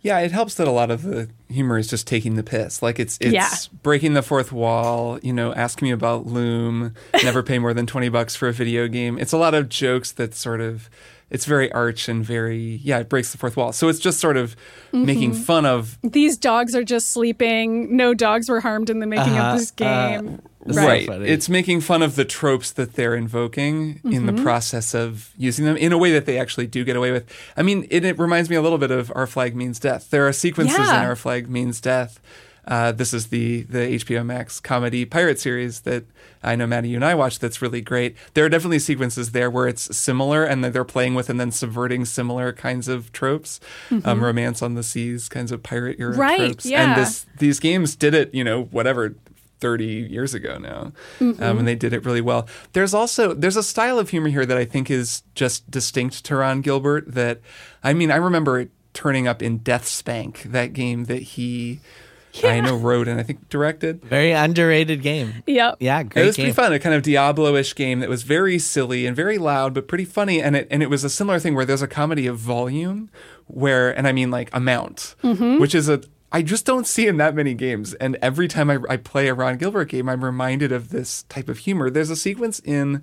Yeah, it helps that a lot of the humor is just taking the piss. Like it's it's Yeah. breaking the fourth wall, you know, ask me about Loom, never pay more than 20 bucks for a video game. It's a lot of jokes that sort of it's very arch and very yeah, it breaks the fourth wall. So it's just sort of making fun of These dogs are just sleeping. No dogs were harmed in the making Uh-huh, of this game. So right. funny. It's making fun of the tropes that they're invoking in Mm-hmm. the process of using them in a way that they actually do get away with. I mean, it, it reminds me a little bit of Our Flag Means Death. There are sequences Yeah. in Our Flag Means Death. Uh, this is the the HBO Max comedy pirate series that I know Maddy, you and I watched. That's really great. There are definitely sequences there where it's similar and that they're playing with and then subverting similar kinds of tropes, um, romance on the seas kinds of pirate era Mm-hmm. Right, tropes. yeah. And this these games did it, you know, whatever 30 years ago now Mm-hmm. um, and they did it really well there's also there's a style of humor here that i think is just distinct to ron gilbert that i mean i remember it turning up in DeathSpank that game that he i know wrote and i think directed Very underrated game. Yep. Yeah, it was game. pretty fun, a kind of Diablo-ish game that was very silly and very loud, but pretty funny. And it and it was a similar thing where there's a comedy of volume, where and I mean like amount, Mm-hmm. which is a I just don't see in that many games. And every time I, I play a Ron Gilbert game, I'm reminded of this type of humor. There's a sequence in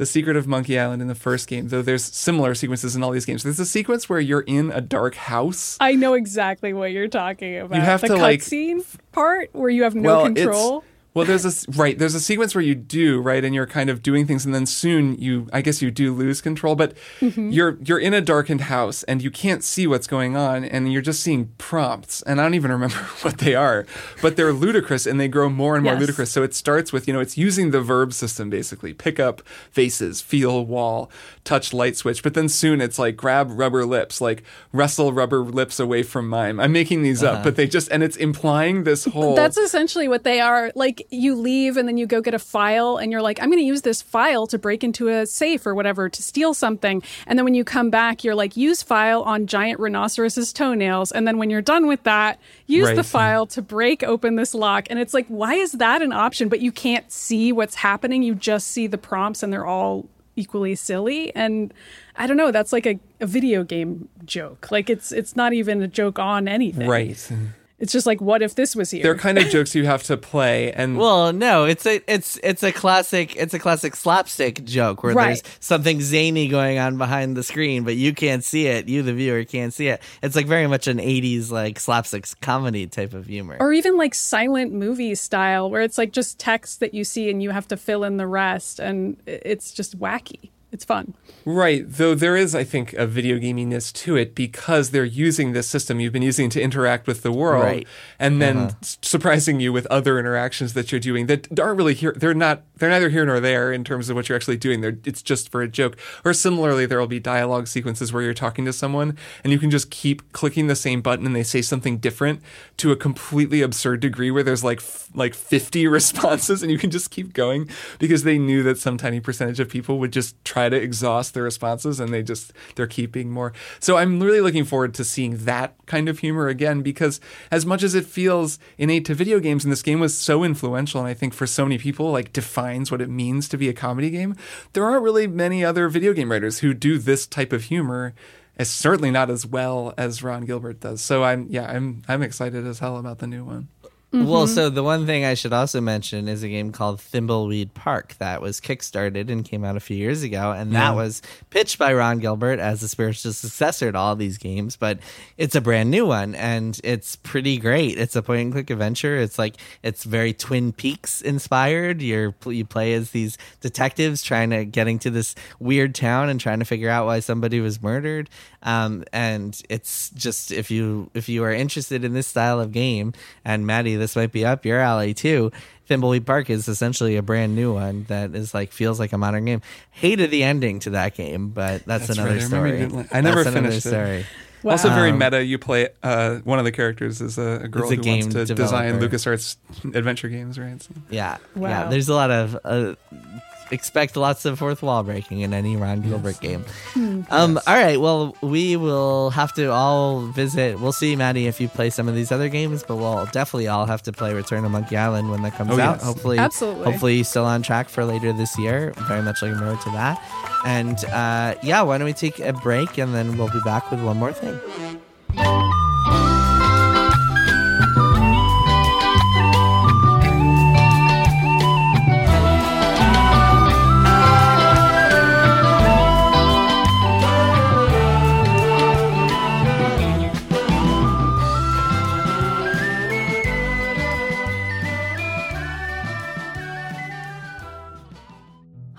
The Secret of Monkey Island in the first game, though there's similar sequences in all these games. There's a sequence where you're in a dark house. I know exactly what you're talking about. You have the to, like- cutscene part where you have no it's- control. Well, there's a right. There's a sequence where you do right, and you're kind of doing things, and then soon you, I guess, you do lose control. But Mm-hmm. you're you're in a darkened house, and you can't see what's going on, and you're just seeing prompts, and I don't even remember what they are, but they're ludicrous, and they grow more and more Yes. ludicrous. So it starts with you know it's using the verb system basically: pick up faces, feel wall, touch light switch. But then soon it's like grab rubber lips, like wrestle rubber lips away from mime. I'm making these up, but they just and it's implying this whole. That's essentially what they are. Like you leave and then you go get a file and you're like, I'm going to use this file to break into a safe or whatever to steal something. And then when you come back, you're like, use file on giant rhinoceros's toenails. And then when you're done with that, use the file to break open this lock. And it's like, why is that an option? But you can't see what's happening. You just see the prompts and they're all equally silly. And I don't know, that's like a, a video game joke. Like it's it's not even a joke on anything. Right. It's just like, what if this was here? They're kind of jokes you have to play, and Well, no, it's a it's it's a classic it's a classic slapstick joke where Right. there's something zany going on behind the screen, but you can't see it. You, the viewer, can't see it. It's like very much an '80s like slapstick comedy type of humor. or even like silent movie style, where it's like just text that you see and you have to fill in the rest, and it's just wacky. It's fun. Right, though there is, I think, a video gaminess to it because they're using this system you've been using to interact with the world, Right. and then uh-huh. s- surprising you with other interactions that you're doing that aren't really here. They're not. They're neither here nor there in terms of what you're actually doing. They're, it's just for a joke. Or similarly, there will be dialogue sequences where you're talking to someone and you can just keep clicking the same button and they say something different to a completely absurd degree where there's like f- like 50 responses and you can just keep going because they knew that some tiny percentage of people would just try to exhaust their responses and they just they're keeping more. So I'm really looking forward to seeing that kind of humor again because as much as it feels innate to video games and this game was so influential and I think for so many people like defines what it means to be a comedy game, there aren't really many other video game writers who do this type of humor certainly not as well as Ron Gilbert does. So I'm yeah, I'm I'm excited as hell about the new one. Well, so the one thing I should also mention is a game called Thimbleweed Park that was kickstarted and came out a few years ago, and that was pitched by Ron Gilbert as a spiritual successor to all these games. But it's a brand new one, and it's pretty great. It's a point and click adventure. It's like it's very Twin Peaks inspired. You're you play as these detectives trying to getting to this weird town and trying to figure out why somebody was murdered. Um, and it's just if you if you are interested in this style of game, and Maddy, this might be up your alley too. Thimbleweed Park is essentially a brand new one that is like feels like a modern game. Hated the ending to that game, but that's, That's another right. I story. didn't like- I never That's finished it. story. Also very meta. You play uh, one of the characters is a, a girl a who game wants to design developer. LucasArts adventure games, right? So- Yeah, yeah. There's a lot of uh, expect lots of fourth wall breaking in any Ron Gilbert game. Um, All right. Well, we will have to all visit. We'll see, Maddy, if you play some of these other games, but we'll definitely all have to play Return to Monkey Island when that comes Oh, out. yes. Hopefully, Absolutely. Hopefully, still on track for later this year. Very much looking forward to that. And uh, yeah, why don't we take a break and then we'll be back with one more thing.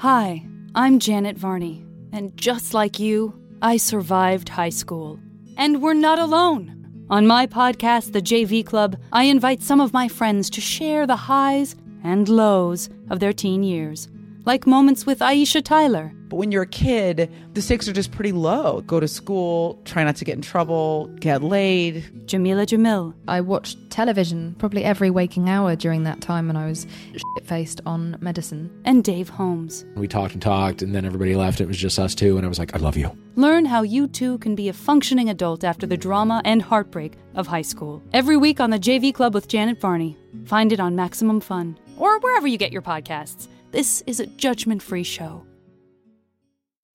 Hi, I'm Janet Varney, and just like you, I survived high school. And we're not alone. On my podcast, The JV Club, I invite some of my friends to share the highs and lows of their teen years, like moments with Aisha Tyler, But when you're a kid, the stakes are just pretty low. Go to school, try not to get in trouble, get laid. Jameela Jamil, I watched television probably every waking hour during that time when I was shit faced on medicine. and Dave Holmes. We talked and talked, and then everybody left. It was just us two, and I was like, I love you. Learn how you too can be a functioning adult after the drama and heartbreak of high school. Every week on the JV Club with Janet Varney. Find it on Maximum Fun or wherever you get your podcasts. This is a judgment free show.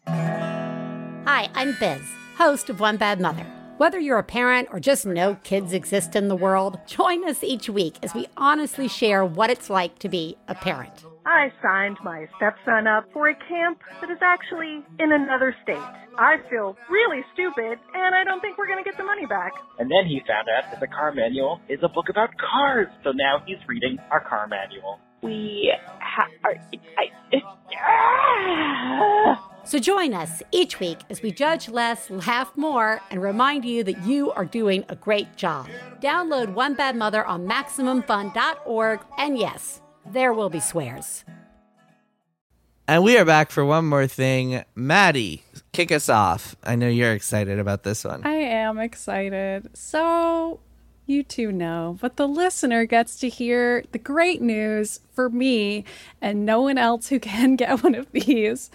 Hi, I'm Biz, host of One Bad Mother. Whether you're a parent or just know kids exist in the world, join us each week as we honestly share what it's like to be a parent. I signed my stepson up for a camp that is actually in another state. I feel really stupid, and I don't think we're going to get the money back. And then he found out that the car manual is a book about cars. So now he's reading our car manual. We ha- are. I, I, ah! So join us each week as we judge less, laugh more, and remind you that you are doing a great job. Download One Bad Mother on MaximumFun.org, and yes, there will be swears. And we are back for one more thing. Maddy, kick us off. I know you're excited about this one. I am excited. So, you two know, but the listener gets to hear the great news for me and no one else who can get one of these.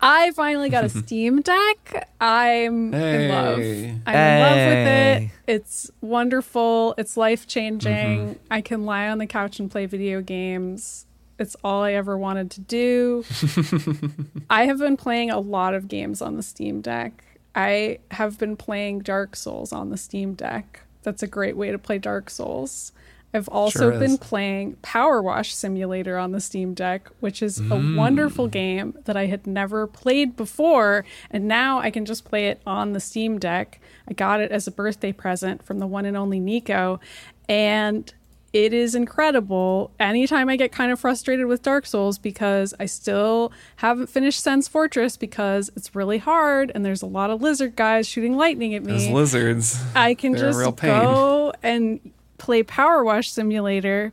I finally got a Steam Deck. I'm in love. I'm in love with it. It's wonderful. It's life changing. Mm-hmm. I can lie on the couch and play video games. It's all I ever wanted to do. I have been playing a lot of games on the Steam Deck. I have been playing Dark Souls on the Steam Deck. that's a great way to play Dark Souls. I've also Sure been playing Power Wash Simulator on the Steam Deck, which is a Mm. wonderful game that I had never played before. And now I can just play it on the Steam Deck. I got it as a birthday present from the one and only Nico. And it is incredible anytime I get kind of frustrated with Dark Souls because I still haven't finished Sen's Fortress because it's really hard and there's a lot of lizard guys shooting lightning at me. Those lizards. I can just go and play Power Wash Simulator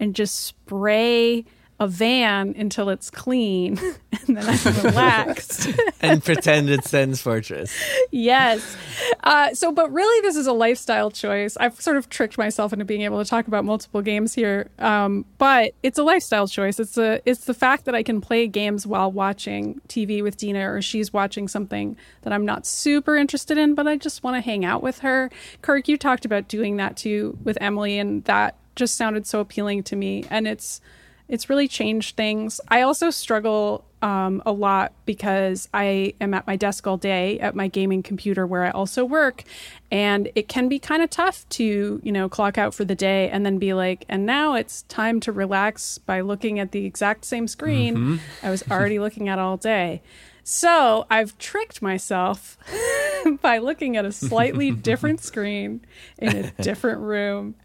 and just spray a van until it's clean and then I'm relaxed. and pretend it's Sen's Fortress. yes. Uh, so, but really, this is a lifestyle choice. I've sort of tricked myself into being able to talk about multiple games here, um, but it's a lifestyle choice. It's a it's the fact that I can play games while watching TV with Dina, or she's watching something that I'm not super interested in, but I just want to hang out with her. Kirk, you talked about doing that too with Emily, and that just sounded so appealing to me, and it's it's really changed things. I also struggle um, a lot because I am at my desk all day at my gaming computer where I also work, and it can be kind of tough to you know clock out for the day and then be like, and now it's time to relax by looking at the exact same screen Mhm. I was already looking at all day. So I've tricked myself by looking at a slightly different screen in a different room.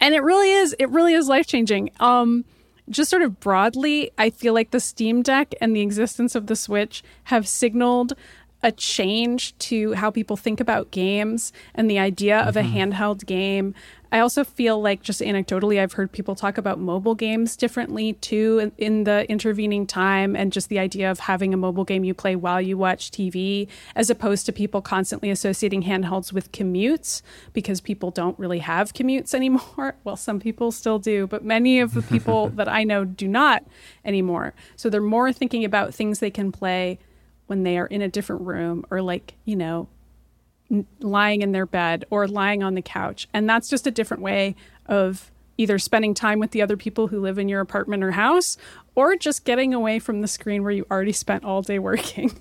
And it really is, it really is life changing. Um, just sort of broadly, I feel like the Steam Deck and the existence of the Switch have signaled a change to how people think about games and the idea of a mm-hmm. handheld game. I also feel like, just anecdotally, I've heard people talk about mobile games differently too in, in the intervening time, and just the idea of having a mobile game you play while you watch TV, as opposed to people constantly associating handhelds with commutes because people don't really have commutes anymore. Well, some people still do, but many of the people that I know do not anymore. So they're more thinking about things they can play when they are in a different room or like, you know, n- lying in their bed or lying on the couch. And that's just a different way of either spending time with the other people who live in your apartment or house or just getting away from the screen where you already spent all day working.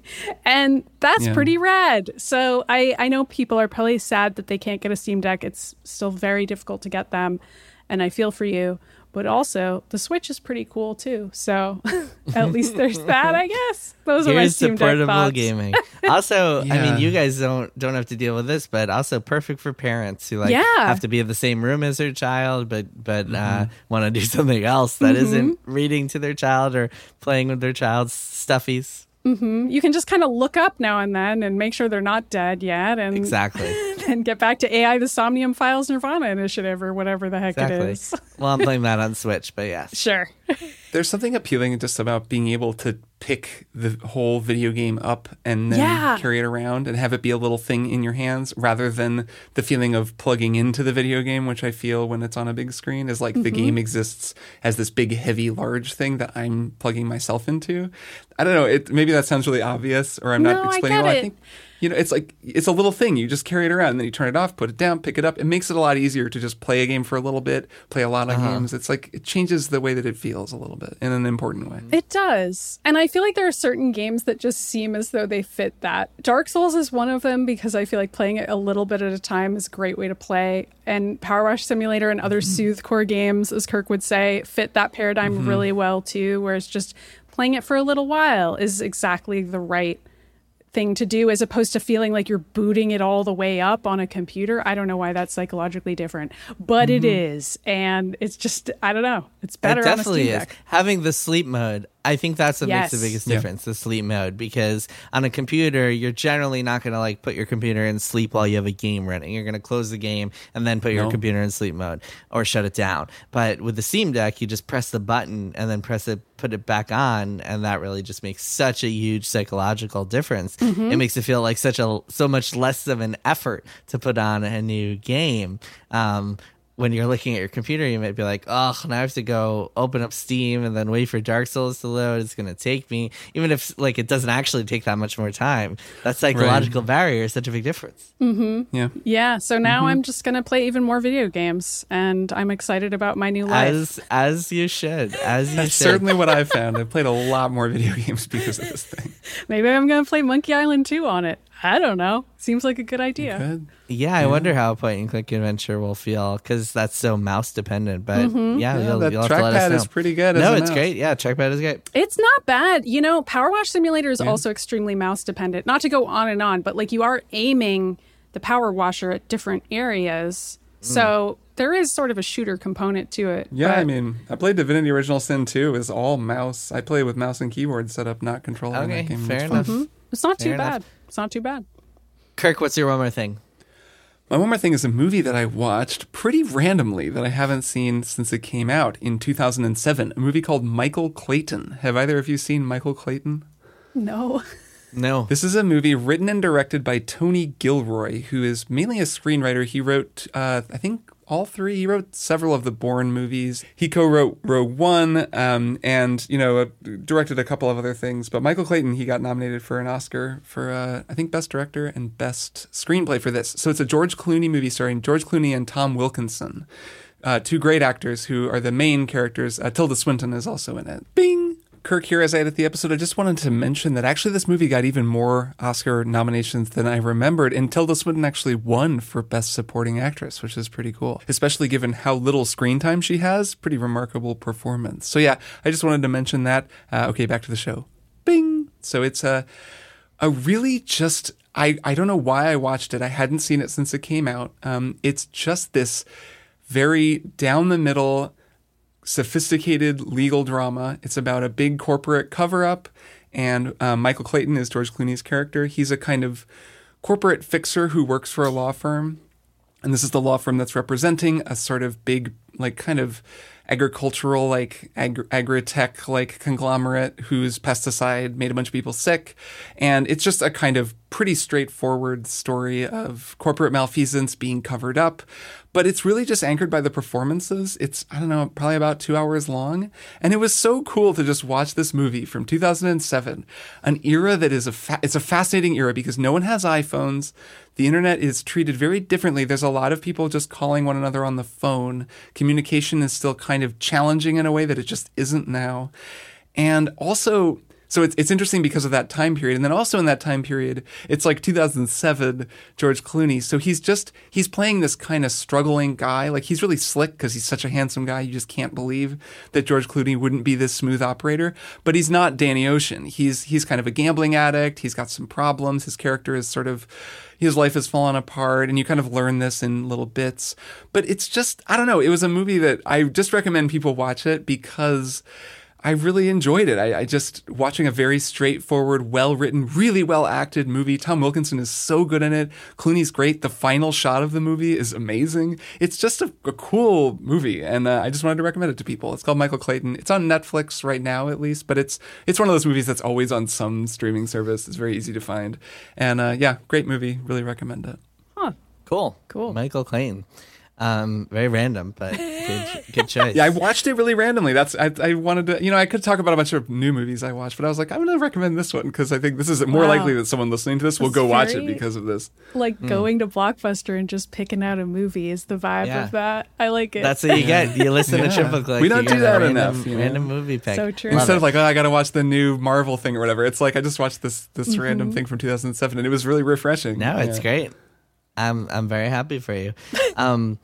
And that's Yeah. pretty rad. So I, I know people are probably sad that they can't get a Steam Deck. It's still very difficult to get them. And I feel for you. But also, the Switch is pretty cool too. So at least there's that, I guess. Those are my Here's Steam the Deck portable thoughts. gaming. Also, I mean, you guys don't don't have to deal with this, but also perfect for parents who like Yeah. have to be in the same room as their child, but but uh, Mm-hmm. want to do something else that Mhm. not reading to their child or playing with their child's stuffies. hmm You can just kind of look up now and then and make sure they're not dead yet, and Exactly. and get back to AI the Somnium Files Nirvana initiative or whatever the heck it Exactly. is. well, I'm playing that on Switch, but yes. Sure. There's something appealing just about being able to pick the whole video game up and then Yeah. carry it around and have it be a little thing in your hands rather than the feeling of plugging into the video game, which I feel when it's on a big screen is like the Mhm. game exists as this big, heavy, large thing that I'm plugging myself into. I don't know. It maybe that sounds really obvious, or I'm No, not I explaining get well. it. I think you know, it's like it's a little thing. You just carry it around, and then you turn it off, put it down, pick it up. It makes it a lot easier to just play a game for a little bit, play a lot of Uh-huh. games. It's like it changes the way that it feels a little bit in an important way. It does. And I feel like there are certain games that just seem as though they fit that. Dark Souls is one of them because I feel like playing it a little bit at a time is a great way to play. And Power Wash Simulator and other soothe-core games, as Kirk would say, fit that paradigm Mhm. really well too, where it's just playing it for a little while is exactly the right thing to do as opposed to feeling like you're booting it all the way up on a computer. I don't know why that's psychologically different, but it Mhm. is. And it's just I don't know. It's better it on a definitely Steam is. Having the sleep mode, I think that's what makes the Yes. biggest Yeah. difference, the sleep mode. Because on a computer, you're generally not going to like put your computer in sleep while you have a game running. You're going to close the game and then put your No. computer in sleep mode or shut it down. But with the Steam Deck, you just press the button and then press it, put it back on, and that really just makes such a huge psychological difference. Mhm. It makes it feel like such a so much less of an effort to put on a new game. Um, when you're looking at your computer, you might be like, "Oh, now I have to go open up Steam and then wait for Dark Souls to load. It's going to take me, even if like it doesn't actually take that much more time. That psychological barrier is such a big difference." Mm-hmm. Yeah. Yeah. So now Mhm. I'm just going to play even more video games, and I'm excited about my new life. As as you should, as you That's should. certainly what I've found. I've played a lot more video games because of this thing. Maybe I'm going to play Monkey Island 2 on it. I don't know. Seems like a good idea. Yeah, I wonder how a point and click adventure will feel because that's so mouse dependent. But Mhm. yeah, Yeah, you'll, that you'll have to let us trackpad know. is pretty good No, a it's mouse. great. Yeah, trackpad is great. It's not bad. You know, Power Wash Simulator is Yeah. also extremely mouse dependent. Not to go on and on, but like you are aiming the power washer at different areas. So there is sort of a shooter component to it. Yeah, I mean, I played Divinity Original Sin 2. It was all mouse. I play with mouse and keyboard setup, not controller. in Okay, that game. fair It's fun. enough. Mhm. It's not too Fair enough. bad. It's not too bad. Kirk, what's your one more thing? My one more thing is a movie that I watched pretty randomly that I haven't seen since it came out in 2007. A movie called Michael Clayton. Have either of you seen Michael Clayton? No. No. This is a movie written and directed by Tony Gilroy, who is mainly a screenwriter. He wrote, uh, I think, all three. He wrote several of the Bourne movies. He co-wrote Rogue One, um, and you know, uh, directed a couple of other things. But Michael Clayton, he got nominated for an Oscar for, uh, I think, Best Director and Best Screenplay for this. So it's a George Clooney movie starring George Clooney and Tom Wilkinson, uh, two great actors who are the main characters. Uh, Tilda Swinton is also in it. Bing. Kirk here as I edit the episode. I just wanted to mention that actually this movie got even more Oscar nominations than I remembered, and Tilda Swinton actually won for Best Supporting Actress, which is pretty cool, especially given how little screen time she has. Pretty remarkable performance. So yeah, I just wanted to mention that. Uh, okay, back to the show. Bing. So it's a a really just I I don't know why I watched it. I hadn't seen it since it came out. Um, it's just this very down the middle sophisticated legal drama. It's about a big corporate cover up, and um, Michael Clayton is George Clooney's character. He's a kind of corporate fixer who works for a law firm. And this is the law firm that's representing a sort of big, like, kind of agricultural, like, ag- agri-tech, like, conglomerate whose pesticide made a bunch of people sick. And it's just a kind of pretty straightforward story of corporate malfeasance being covered up. But it's really just anchored by the performances. It's, I don't know, probably about two hours long. And it was so cool to just watch this movie from 2007, an era that is a, fa- it's a fascinating era because no one has iPhones. The internet is treated very differently. There's a lot of people just calling one another on the phone. Communication is still kind of challenging in a way that it just isn't now. And also, so it's, it's interesting because of that time period. And then also in that time period, it's like 2007, George Clooney. So he's just, he's playing this kind of struggling guy. Like he's really slick because he's such a handsome guy. You just can't believe that George Clooney wouldn't be this smooth operator. But he's not Danny Ocean. He's, he's kind of a gambling addict. He's got some problems. His character is sort of, his life has fallen apart and you kind of learn this in little bits. But it's just, I don't know. It was a movie that I just recommend people watch it because I really enjoyed it. I, I just watching a very straightforward, well written, really well acted movie. Tom Wilkinson is so good in it. Clooney's great. The final shot of the movie is amazing. It's just a, a cool movie, and uh, I just wanted to recommend it to people. It's called Michael Clayton. It's on Netflix right now, at least, but it's it's one of those movies that's always on some streaming service. It's very easy to find, and uh, yeah, great movie. Really recommend it. Huh. Cool. Cool. Michael Clayton. Um, very random, but good, good choice. Yeah, I watched it really randomly. That's I, I wanted to, you know, I could talk about a bunch of new movies I watched, but I was like, I'm going to recommend this one because I think this is more Wow. likely that someone listening to this will That's go watch it because of this. Like Hmm. going to Blockbuster and just picking out a movie is the vibe Yeah. of that. I like it. That's what you get. You listen Yeah. to Triple Click. We don't do that random, enough, you know? Random movie pick. So true. Instead it. of like, oh, I got to watch the new Marvel thing or whatever. It's like I just watched this this Mhm. random thing from 2007, and it was really refreshing. No, it's Yeah. great. I'm I'm very happy for you. Um,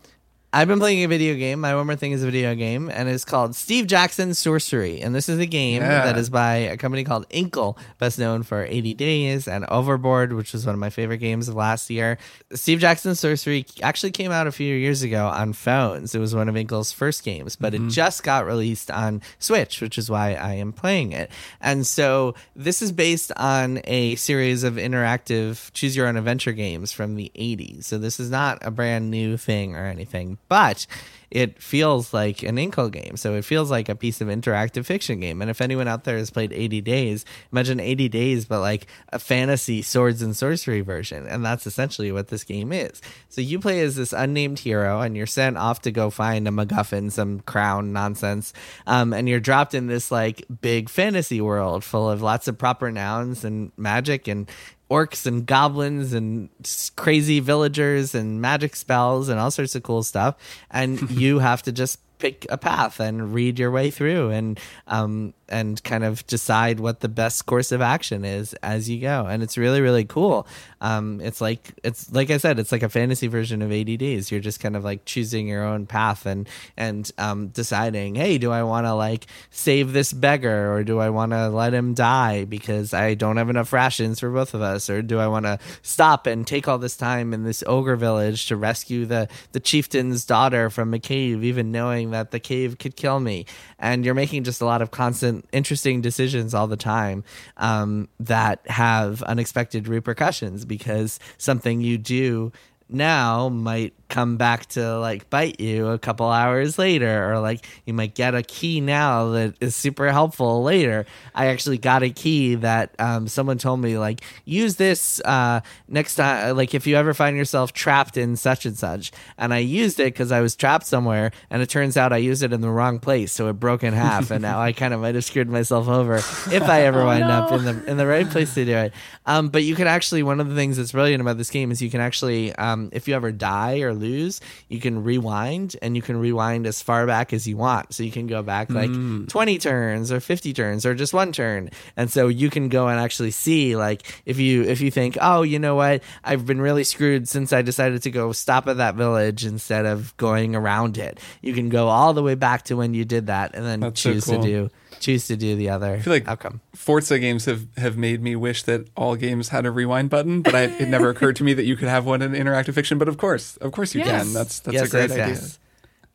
I've been playing a video game. My one more thing is a video game, and it's called Steve Jackson Sorcery. And this is a game Yeah. that is by a company called Inkle, best known for 80 Days and Overboard, which was one of my favorite games of last year. Steve Jackson Sorcery actually came out a few years ago on phones. It was one of Inkle's first games, but Mm-hmm. it just got released on Switch, which is why I am playing it. And so this is based on a series of interactive choose your own adventure games from the 80s. So this is not a brand new thing or anything, but it feels like an Inkle game. So it feels like a piece of interactive fiction game. And if anyone out there has played 80 Days, imagine 80 Days, but like a fantasy swords and sorcery version. And that's essentially what this game is. So you play as this unnamed hero and you're sent off to go find a MacGuffin, some crown nonsense. Um, and you're dropped in this like big fantasy world full of lots of proper nouns and magic and orcs and goblins and crazy villagers and magic spells and all sorts of cool stuff. And you have to just pick a path and read your way through. And um and kind of decide what the best course of action is as you go. And it's really really cool. Um, it's like it's like I said, it's like a fantasy version of 80 days. You're just kind of like choosing your own path and and um, deciding, hey, do I want to like save this beggar or do I want to let him die because I don't have enough rations for both of us, or do I want to stop and take all this time in this ogre village to rescue the the chieftain's daughter from a cave, even knowing that the cave could kill me? And you're making just a lot of constant, interesting decisions all the time um, that have unexpected repercussions because something you do now might come back to like bite you a couple hours later or like you might get a key now that is super helpful later. I actually got a key that um, someone told me like use this uh, next time like if you ever find yourself trapped in such and such. And i used it because i was trapped somewhere and it turns out i used it in the wrong place so it broke in half and now i kind of might have screwed myself over if i ever Oh, wind no. up in the in the right place to do it. Um, but you can actually one of the things that's brilliant about this game is you can actually um, if you ever die or lose you can rewind and you can rewind as far back as you want so you can go back like Mm. 20 turns or 50 turns or just one turn and so you can go and actually see like if you if you think oh you know what i've been really screwed since i decided to go stop at that village instead of going around it you can go all the way back to when you did that and then That's so choose cool. to do choose to do the other I feel like outcome Forza games have, have made me wish that all games had a rewind button, but I, it never occurred to me that you could have one in interactive fiction. But of course, of course you Yes. can. That's that's Yes, a great yes,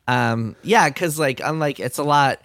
idea. Um, yeah, because like unlike it's a lot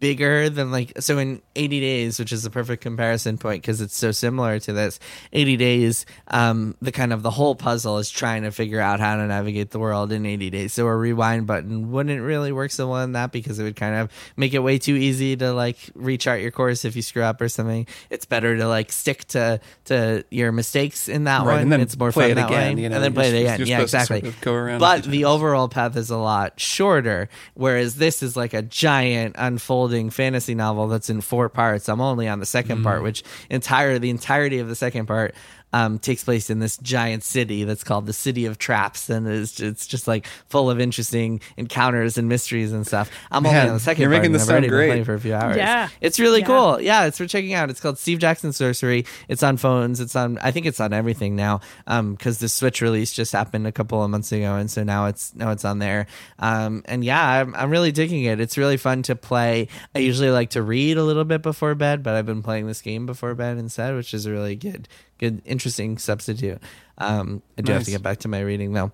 bigger than like so in 80 days, which is the perfect comparison point because it's so similar to this. 80 days, um, the kind of the whole puzzle is trying to figure out how to navigate the world in 80 days. So a rewind button wouldn't really work so well in that because it would kind of make it way too easy to like rechart your course if you screw up or something. It's better to like stick to to your mistakes in that Right, one. and then it's more play fun it that again, way. you know, and then play it again. yeah, exactly. sort of go around but the overall path is a lot shorter, whereas this is like a giant unfolding fantasy novel that's in four parts. I'm only on the second Mm. part, which entire the entirety of the second part um, takes place in this giant city that's called the City of Traps, and it's it's just like full of interesting encounters and mysteries and stuff. I'm only on the second you're part. making this sound great. playing for a few hours. Yeah. it's really Yeah. cool. Yeah, it's for checking out. It's called Steve Jackson Sorcery. It's on phones. It's on. I think it's on everything now. Um, because the Switch release just happened a couple of months ago, and so now it's now it's on there. Um, and yeah, I'm I'm really digging it. It's really fun to play. I usually like to read a little bit before bed, but I've been playing this game before bed instead, which is a really good, good, interesting substitute. Um, I do have to get back to my reading though.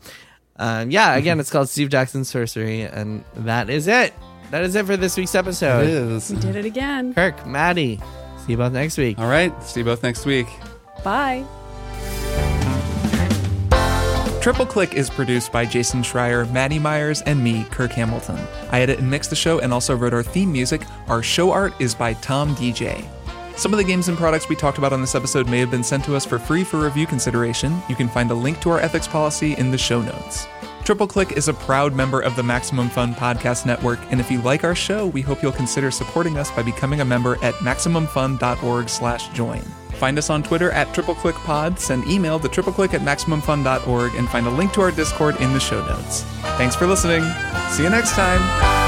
Um, yeah, again, it's called Steve Jackson Sorcery, and that is it. That is it for this week's episode. It is. We did it again. Kirk, Maddy, see you both next week. All right. See you both next week. Bye. Triple Click is produced by Jason Schreier, Maddy Myers, and me, Kirk Hamilton. I edit and mix the show and also wrote our theme music. Our show art is by Tom DJ. Some of the games and products we talked about on this episode may have been sent to us for free for review consideration. You can find a link to our ethics policy in the show notes. Triple Click is a proud member of the Maximum Fun Podcast Network, and if you like our show, we hope you'll consider supporting us by becoming a member at MaximumFun.org/join. Find us on Twitter at TripleClickPod, send email to tripleclick at MaximumFun.org, and find a link to our Discord in the show notes. Thanks for listening. See you next time.